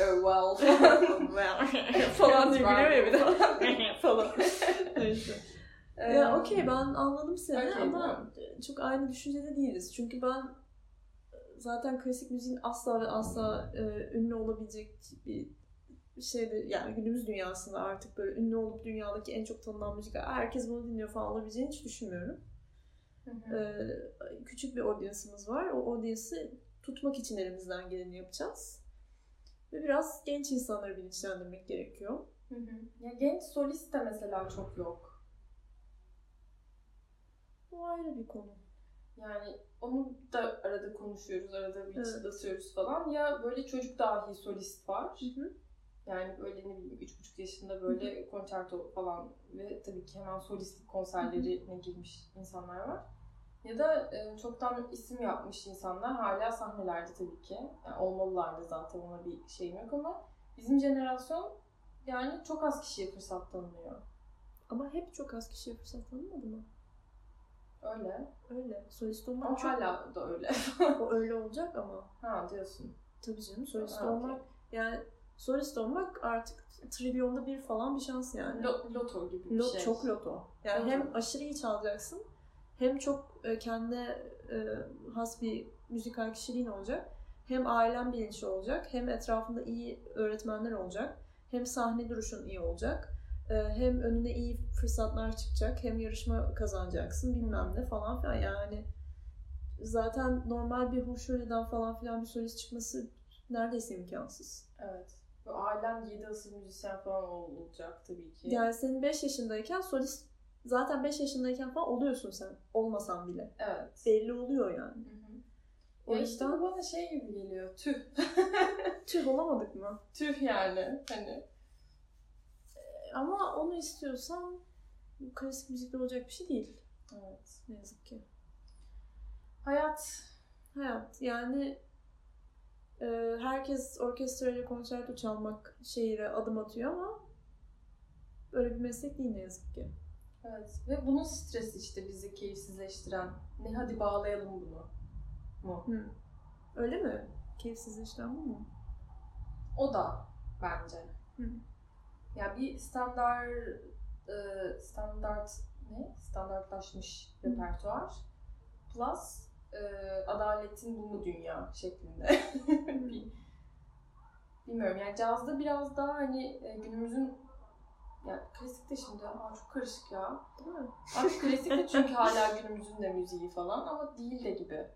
oh, well. falan diye gülüyor ya bir de. falan. Neyse. Ee, Ya okey ben anladım seni Okey, ama tamam. çok aynı düşüncede değiliz. Çünkü ben zaten klasik müziğin asla ve asla e, ünlü olabilecek bir şeyde yani günümüz dünyasında artık böyle ünlü olup dünyadaki en çok tanınan müzik herkes bunu dinliyor falan olabileceğini hiç düşünmüyorum. Hı hı. Ee, küçük bir audience'ımız var. O audience'ı tutmak için elimizden geleni yapacağız. Ve biraz genç insanları bilinçlendirmek gerekiyor. Hı hı. Ya genç solist de mesela çok yok. Bu ayrı bir konu. Yani onu da arada konuşuyoruz, arada bir Evet. çıtlatıyoruz falan. Ya böyle çocuk dahi solist var. Hı hı. Yani böyle ne bileyim üç buçuk yaşında böyle konçerto falan ve tabii ki hemen solistlik konserlerine girmiş insanlar var. Ya da e, çoktan isim yapmış insanlar hala sahnelerde tabii ki. Yani olmalılar da zaten ona bir şeyim yok ama bizim jenerasyon yani çok az kişiye fırsat tanınıyor. Ama hep çok az kişiye fırsat tanımadı mı? Öyle. Öyle. Solist olmak Ama çok... hala da öyle. O öyle olacak ama. ha diyorsun. Tabii canım solist Ha, olmak... Yani solist olmak artık trilyonda bir falan bir şans yani. Lo- loto gibi bir Lo- şey. Çok loto. Yani Loto. hem aşırı iyi çalacaksın hem çok e, kendine e, has bir müzikal kişiliğin olacak. Hem ailen bilinçli olacak. Hem etrafında iyi öğretmenler olacak. Hem sahne duruşun iyi olacak. e, hem önüne iyi fırsatlar çıkacak. Hem yarışma kazanacaksın bilmem ne falan filan. Yani zaten normal bir Huşuli'den falan filan bir solist çıkması neredeyse imkansız. Evet. Ve ailen 7 asıl müzisyen falan olacak tabii ki. Yani senin 5 yaşındayken solist zaten 5 yaşındayken falan oluyorsun sen. Olmasan bile. Evet. Belli oluyor yani. Hı hı. O ya işte yüzden bu bana şey gibi geliyor. Tüh. tüh olamadık mı? Tüh yani. Hani. Ama onu istiyorsan bu klasik müzikte olacak bir şey değil. Evet. Ne yazık ki. Hayat. Hayat yani e, herkes orkestrayla konçerto çalmak şehire adım atıyor ama böyle bir meslek değil ne yazık ki. Evet. Ve bunun stresi işte bizi keyifsizleştiren. Ne hadi bağlayalım bunu. Mu? Hı. Öyle mi? Keyifsizleştiren bu mu? O da bence. Hı. Ya bir standart e, standart ne? Standartlaşmış Hı. repertuar plus e, adaletin bu mu dünya şeklinde. Bir- Bilmiyorum yani cazda biraz daha hani e, günümüzün yani klasikte şimdi aa çok karışık ya. Değil mi? Abi klasik de çünkü hala günümüzün de müziği falan ama değil de gibi.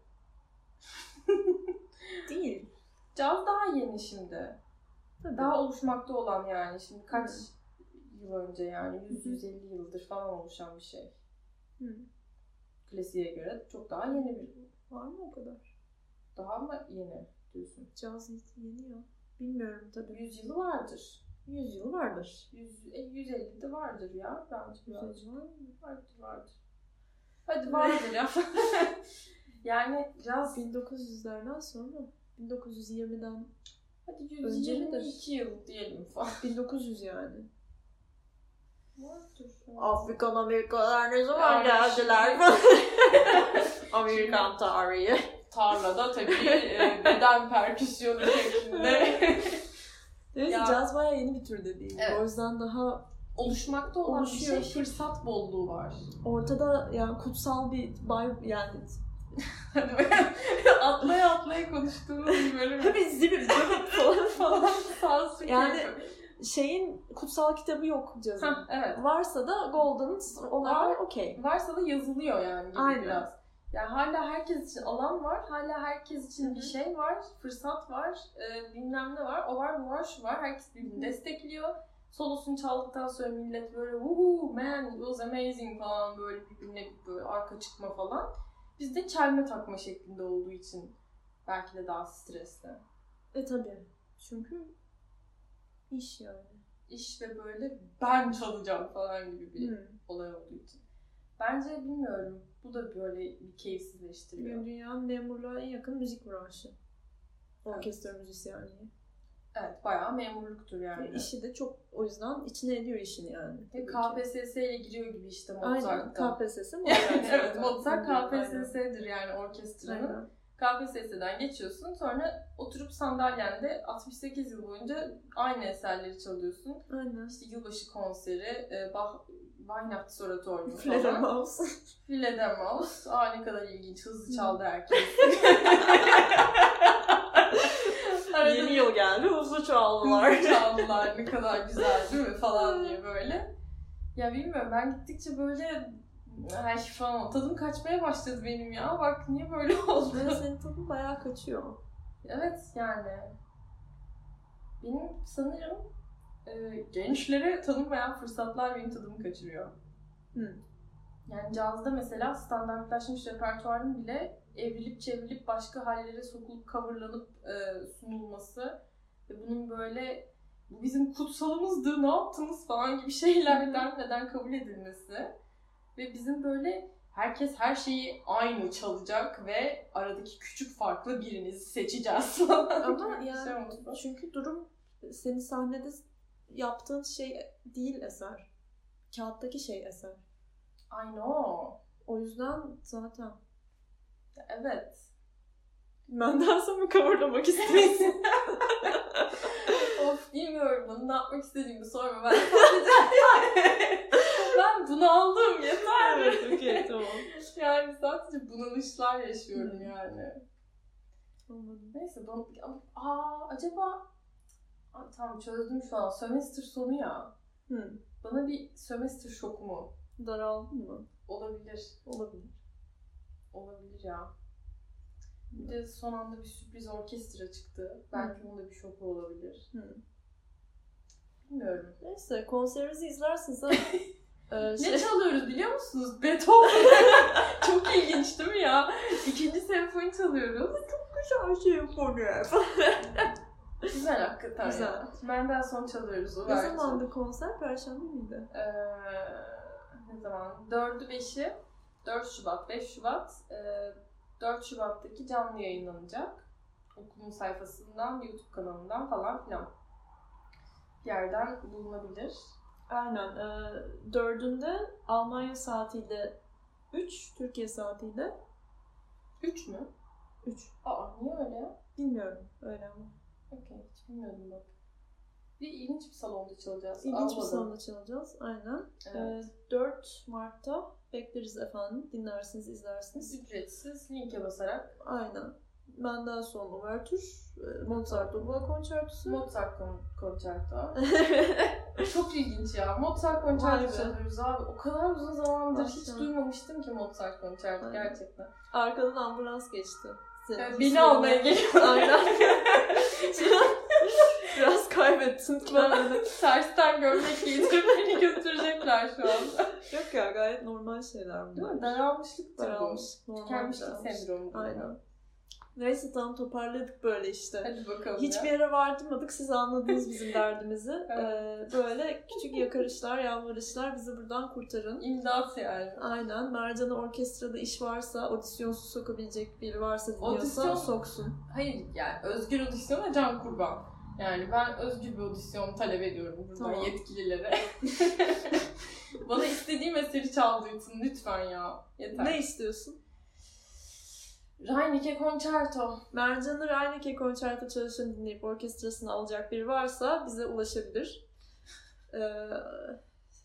Değil. Caz daha yeni şimdi. Tabii. Daha oluşmakta olan yani. Şimdi kaç Hı. yıl önce yani Hı hı. 100-150 yıldır falan oluşan bir şey. Hı. Klasiğe göre çok daha yeni bir. Var mı o kadar? Daha mı yeni diyorsun? Caz yeni ya. Bilmiyorum tabii. 100 yılı vardır. 100 yıl vardır. 100, e, 150 de vardır ya bence biraz. 100 yıl var mı? Vardır vardır. Hadi vardır ya. yani caz 1900'lerden sonra 1920'den hadi Önce midir? 122 yıl diyelim falan. 1900 yani. Vardır. Afrikan Amerikalılar ne zaman geldiler? Amerikan tarihi. Tarlada tabii e, beden perküsyonu şeklinde Neyse Ya. caz bayağı yeni bir tür dediğim. Evet. O yüzden daha oluşmakta olan bir Oluşuyor. şey fırsat bolluğu var. ortada yani kutsal bir vibe yani Hadi atlaya atlaya konuştuğumuz bir bölüm. Hemen zibir falan falan sansür Yani- şeyin kutsal kitabı yok cazın. Evet. Varsa da Golden onlar Var. okey. Varsa da yazılıyor yani Aynen. biraz. Yani hala herkes için alan var, hala herkes için Hı bir şey var, fırsat var, e, bilmem ne var, o var, bu var, şu var. Herkes birbirini destekliyor. Solosunu çaldıktan sonra millet böyle woohoo man it was amazing falan böyle birbirine böyle arka çıkma falan. Bizde çelme takma şeklinde olduğu için belki de daha stresli. E tabi. Çünkü iş yani. İş ve böyle ben çalacağım falan gibi bir Hmm. olay olduğu için. Bence bilmiyorum. Bu da böyle bir keyifsizleştiriyor. Bugün dünyanın memurluğa en yakın müzik branşı. Orkestra müzisyenliği. Evet bayağı memurluktur yani. Ve işi de çok o yüzden içine ediyor işini yani. Ve. KPSS ile giriyor gibi işte Aynen Mozart'ta. KPSS Yani Mozart. evet Mozart Aynen. KPSS'dir yani orkestranın. Aynen. KPSS'den geçiyorsun. Sonra oturup sandalyende 68 yıl boyunca aynı eserleri çalıyorsun. Aynen. İşte yılbaşı konseri, e, Bach, Weihnachtsoratorium falan. Fledermaus. Fledermaus. Aa ne kadar ilginç. Hızlı çaldı herkes. Arada Yeni yıl geldi hızlı çaldılar. Hızlı çaldılar. Ne kadar güzel değil mi? Falan diye böyle. Ya bilmiyorum ben gittikçe böyle her şey falan tadım kaçmaya başladı benim ya. Bak niye böyle oldu? Ve senin tadın bayağı kaçıyor. Evet yani. Benim sanırım e, gençlere tanınmayan fırsatlar benim tadımı kaçırıyor. Hı. Yani cazda mesela standartlaşmış repertuarın bile evrilip çevrilip başka hallere sokulup coverlanıp e, sunulması ve bunun böyle bu bizim kutsalımızdı ne yaptınız falan gibi şeylerden neden kabul edilmesi ve bizim böyle herkes her şeyi aynı çalacak ve aradaki küçük farklı birinizi seçeceğiz falan. Ama şey yani oldu. çünkü durum senin sahnede yaptığın şey değil eser. Kağıttaki şey eser. I know. O yüzden zaten Evet. benden sonra coverlamak istiyorsun. of bilmiyorum bunu ne yapmak istediğimi sorma. Ben sadece ben bunu aldım yeter. evet okey tamam. Yani sadece bunalışlar yaşıyorum Hı. yani. Anladım. Neyse ben, aa acaba Aa, tamam çözdüm şu an. Sömestr sonu ya. Hı. Bana bir sömestr şoku mu? Daraldın mı? Olabilir. Olabilir. Olabilir ya. Bir de son anda bir sürpriz orkestra çıktı. Belki onun da bir şoku olabilir. Hı. Bilmiyorum. Neyse konserimizi izlersin sen. ee, Ne şey, çalıyoruz biliyor musunuz? Beethoven. Çok ilginç değil mi ya? İkinci senfoni çalıyoruz. güzel şey yapıyor. Güzel hakikaten Güzel. ya. Mendelssohn çalıyoruz. ne Uvertür. zamandı konser? Perşembe miydi? Ee, ne zaman? 4'ü 5'i 4 Şubat, 5 Şubat. Ee, 4 Şubat'taki canlı yayınlanacak. Okulun sayfasından, YouTube kanalından falan filan. Bir yerden bulunabilir. Aynen. E, dördünde Almanya saatiyle 3, Türkiye saatiyle 3 mü? 3. Aa niye öyle? Bilmiyorum öyle ama. Okey hiç bilmiyordum bak. Bir ilginç bir salonda çalacağız. İlginç bir Almada. salonda çalacağız. Aynen. Evet. E, 4 Mart'ta bekleriz efendim. Dinlersiniz, izlersiniz. Ücretsiz linke basarak Aynen. Benden sonra Overtür, e, Mozart Duba konçertosu. Mozart kon- konçerto. Çok ilginç ya. Mozart konçerto çalıyoruz abi. O kadar uzun zamandır hiç Baştan. duymamıştım ki Mozart konçerto gerçekten. Arkadan ambulans geçti. Senin Yani beni almaya geliyor. Aynen. Biraz kaybettin. Ben Tersten gömlek giydirip beni götürecekler şu anda. Yok ya gayet normal şeyler Değil bunlar. mi? Daralmışlık Daralmış. bu. Normal Tükenmişlik sendromu. Aynen. Neyse tamam toparladık böyle işte. Hadi bakalım Hiçbir ya. yere vardırmadık. Siz anladınız bizim derdimizi. Evet. Ee, böyle küçük yakarışlar, yalvarışlar bizi buradan kurtarın. İmdat yani. Aynen. Mercan'a orkestrada iş varsa, audisyonsuz sokabilecek biri varsa dinliyorsa soksun. Hayır yani özgür audisyona can kurban. Yani ben özgür bir audition talep ediyorum buradan Tamam. yetkililere. Bana istediğim eseri çaldırtın lütfen ya. Yeter. Ne istiyorsun? Reinike Concerto. Mercan'ı Reineke konçerto çalışanı dinleyip orkestrasını alacak biri varsa bize ulaşabilir. Ee,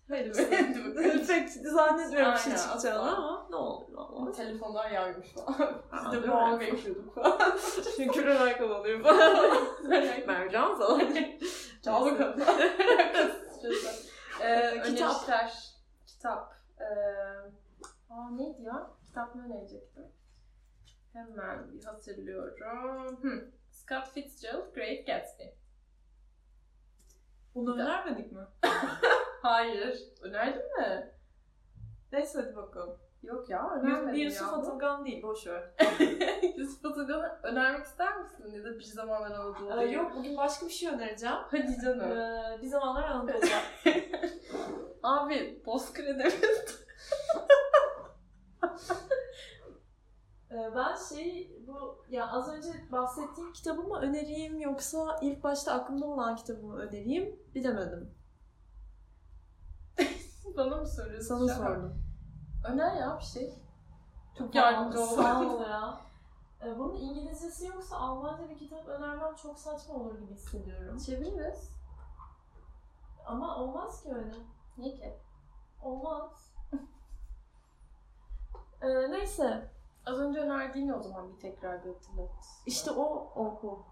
hayır Hadi bakalım. Pek zannetmiyorum bir şey çıkacağını ama ne olur valla. Telefonlar yağmış falan. Biz de bu an bekliyorduk falan. Çünkü Reineke oluyor falan. Mercan falan. Çal bakalım. ee, Kitap. Önerişler. Kitap. Ee, aa neydi ya? Kitap mı önerecektim? Hemen bir hatırlıyorum. Hmm. Scott Fitzgerald, Great Gatsby. Bunu önermedik mi? Hayır. Önerdin mi? Neyse hadi bakalım. Yok ya Bir, önermedim bir Yusuf ya. Atılgan değil boş ver. Yusuf Atılgan'ı önermek ister misin? Ya da bir zamanlar Anadolu'da. Ee, yok bugün başka bir şey önereceğim. Hadi canım. Ee, bir zamanlar Anadolu'da. Abi Bozkır'ı Ee, ben şey bu ya az önce bahsettiğim kitabımı önereyim yoksa ilk başta aklımda olan kitabımı önereyim bilemedim. Bana mı soruyorsun? Sana şu an? sordum. Öner ya bir şey. Çok yardımcı ol. Sağ ol ya. Ee, bunun İngilizcesi yoksa Almanca bir kitap önermem çok saçma olur gibi hissediyorum. Çeviririz. Ama olmaz ki öyle. Niye ki? Olmaz. ee, neyse. Az önce önerdiğini o zaman bir tekrar bir hatırlat. İşte o oku.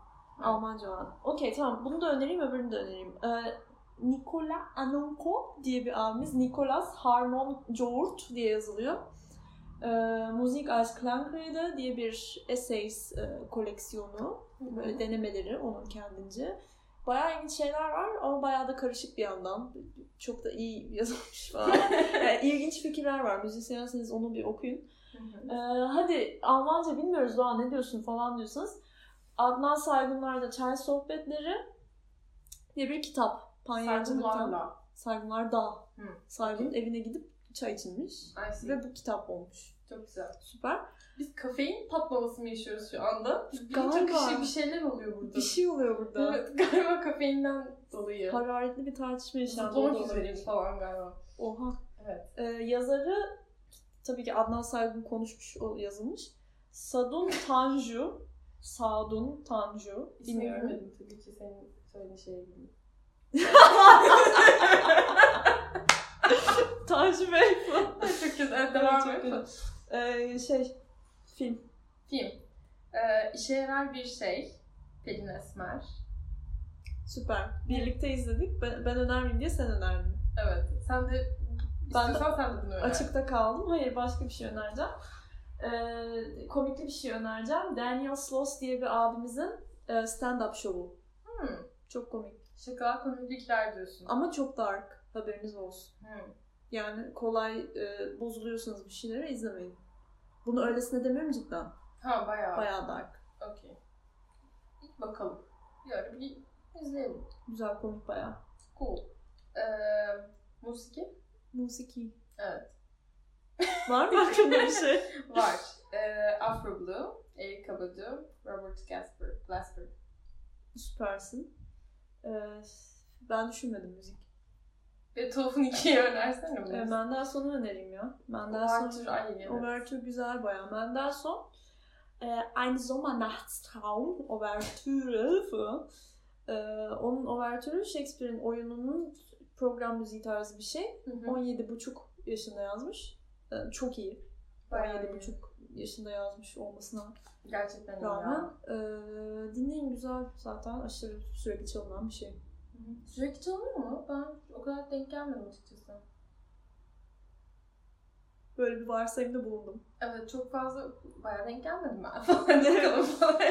Almanca olan. Okey tamam. Bunu da önereyim öbürünü de önereyim. Ee, Nikola Anonko diye bir abimiz. Nicolas Harmon Jourt diye yazılıyor. Ee, Musik als Klangrede diye bir essays e, koleksiyonu. Böyle denemeleri onun kendince. Bayağı ilginç şeyler var ama bayağı da karışık bir yandan. Çok da iyi yazılmış falan. yani ilginç fikirler var. Müzisyenseniz onu bir okuyun. Ee, hadi Almanca bilmiyoruz Doğan ne diyorsun falan diyorsanız Adnan Saygınlar'da Çay Sohbetleri diye bir kitap. Saygılarla. Saygınlar da. Hı. Saygın'ın evine gidip çay içilmiş. Ve bu kitap olmuş. Çok güzel. Süper. Biz kafein patlaması mı yaşıyoruz şu anda? Galiba. çok işi bir şeyler oluyor burada. Bir şey oluyor burada. Evet galiba kafeinden dolayı. Hararetli bir tartışma yaşandı. Üzereyiz olabilir. falan galiba. Oha. Evet. Ee, yazarı tabii ki Adnan Saygın konuşmuş, o yazılmış. Sadun Tanju. Sadun Tanju. İsmini Bilmiyorum. görmedim tabii ki senin söylediğin şeye gibi. Tanju Bey çok güzel. Evet, Devam çok et. güzel. Ee, şey, film. Film. Ee, işe yarar bir şey. Pelin Esmer. Süper. Birlikte izledik. Ben, ben önermeyeyim diye sen önerdin. Evet. Sen de Ben istiyorsan sen de bunu öner. Açıkta kaldım. Hayır başka bir şey önereceğim. Ee, komikli bir şey önereceğim. Daniel Sloss diye bir abimizin e, stand-up şovu. Hmm. Çok komik. Şaka komiklikler diyorsun. Ama çok dark. Haberiniz olsun. Hmm. Yani kolay e, bozuluyorsanız bir şeyleri izlemeyin. Bunu öylesine demiyorum cidden. Ha bayağı. Bayağı dark. Okey. Bakalım. Yani bir izleyelim. Güzel komik bayağı. Cool. Ee, musiki? Musiki. Evet. Var mı aklında bir şey? Var. Ee, Afro Blue, Eric Badu, Robert Gasper, Glasper. Süpersin. Ee, ben düşünmedim müzik. Beethoven 2'yi önersene Ee, biraz. Mendelssohn'u önereyim ya. Overture, Mendelssohn. Overtür güzel bayağı. Mendelssohn. Ee, Ein Sommernachtstraum. Overtüre. Ee, onun overtürü Shakespeare'in oyununun program müziği tarzı bir şey. Hı hı. 17,5 yaşında yazmış. Ee, çok iyi. Bayağı iyi. 17,5 yaşında yazmış olmasına Gerçekten iyi rağmen. ya. Ee, dinleyin güzel zaten. Aşırı sürekli çalınan bir şey. Hı hı. Sürekli çalınıyor mu? Ben o kadar denk gelmedim açıkçası. Böyle bir varsayımda bulundum. Evet çok fazla bayağı denk gelmedim ben falan. Bakalım falan.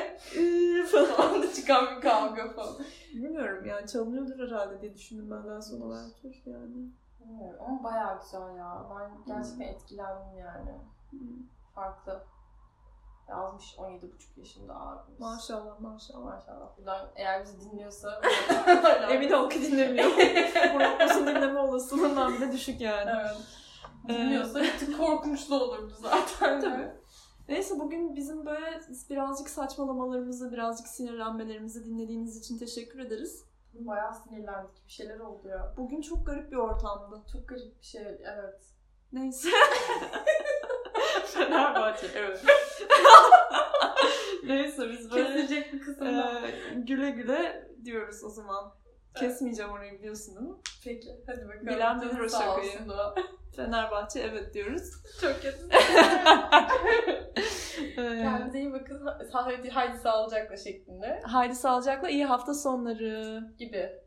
Falan. Da çıkan bir kavga falan. Bilmiyorum yani çalınıyordur herhalde diye düşündüm benden sonra overtür yani. Bilmiyorum ama bayağı güzel ya. Ben gerçekten etkilendim yani. Hmm. Farklı. Yazmış 17,5 yaşında abimiz. Maşallah maşallah. Maşallah. Buradan eğer bizi dinliyorsa Emin ol ki dinlemiyor. Bırakmasın dinleme olasılığından bile düşük yani. Evet. Dinliyorsa bir tık korkunç da olurdu zaten. Tabii. Neyse bugün bizim böyle birazcık saçmalamalarımızı, birazcık sinirlenmelerimizi dinlediğiniz için teşekkür ederiz. Bayağı sinirlendik. Bir şeyler oldu ya. Bugün çok garip bir ortamdı. Çok garip bir şey. Evet. Neyse. Fenerbahçe, evet. Neyse biz böyle Kesilecek bir kısımda. e, güle güle diyoruz o zaman. Kesmeyeceğim orayı biliyorsun değil mi? Peki. Hadi bakalım. Bilen bilir o şakayı. Fenerbahçe evet diyoruz. Çok kötü. Kendinize iyi bakın. Haydi, haydi sağlıcakla şeklinde Haydi sağlıcakla iyi hafta sonları. gibi.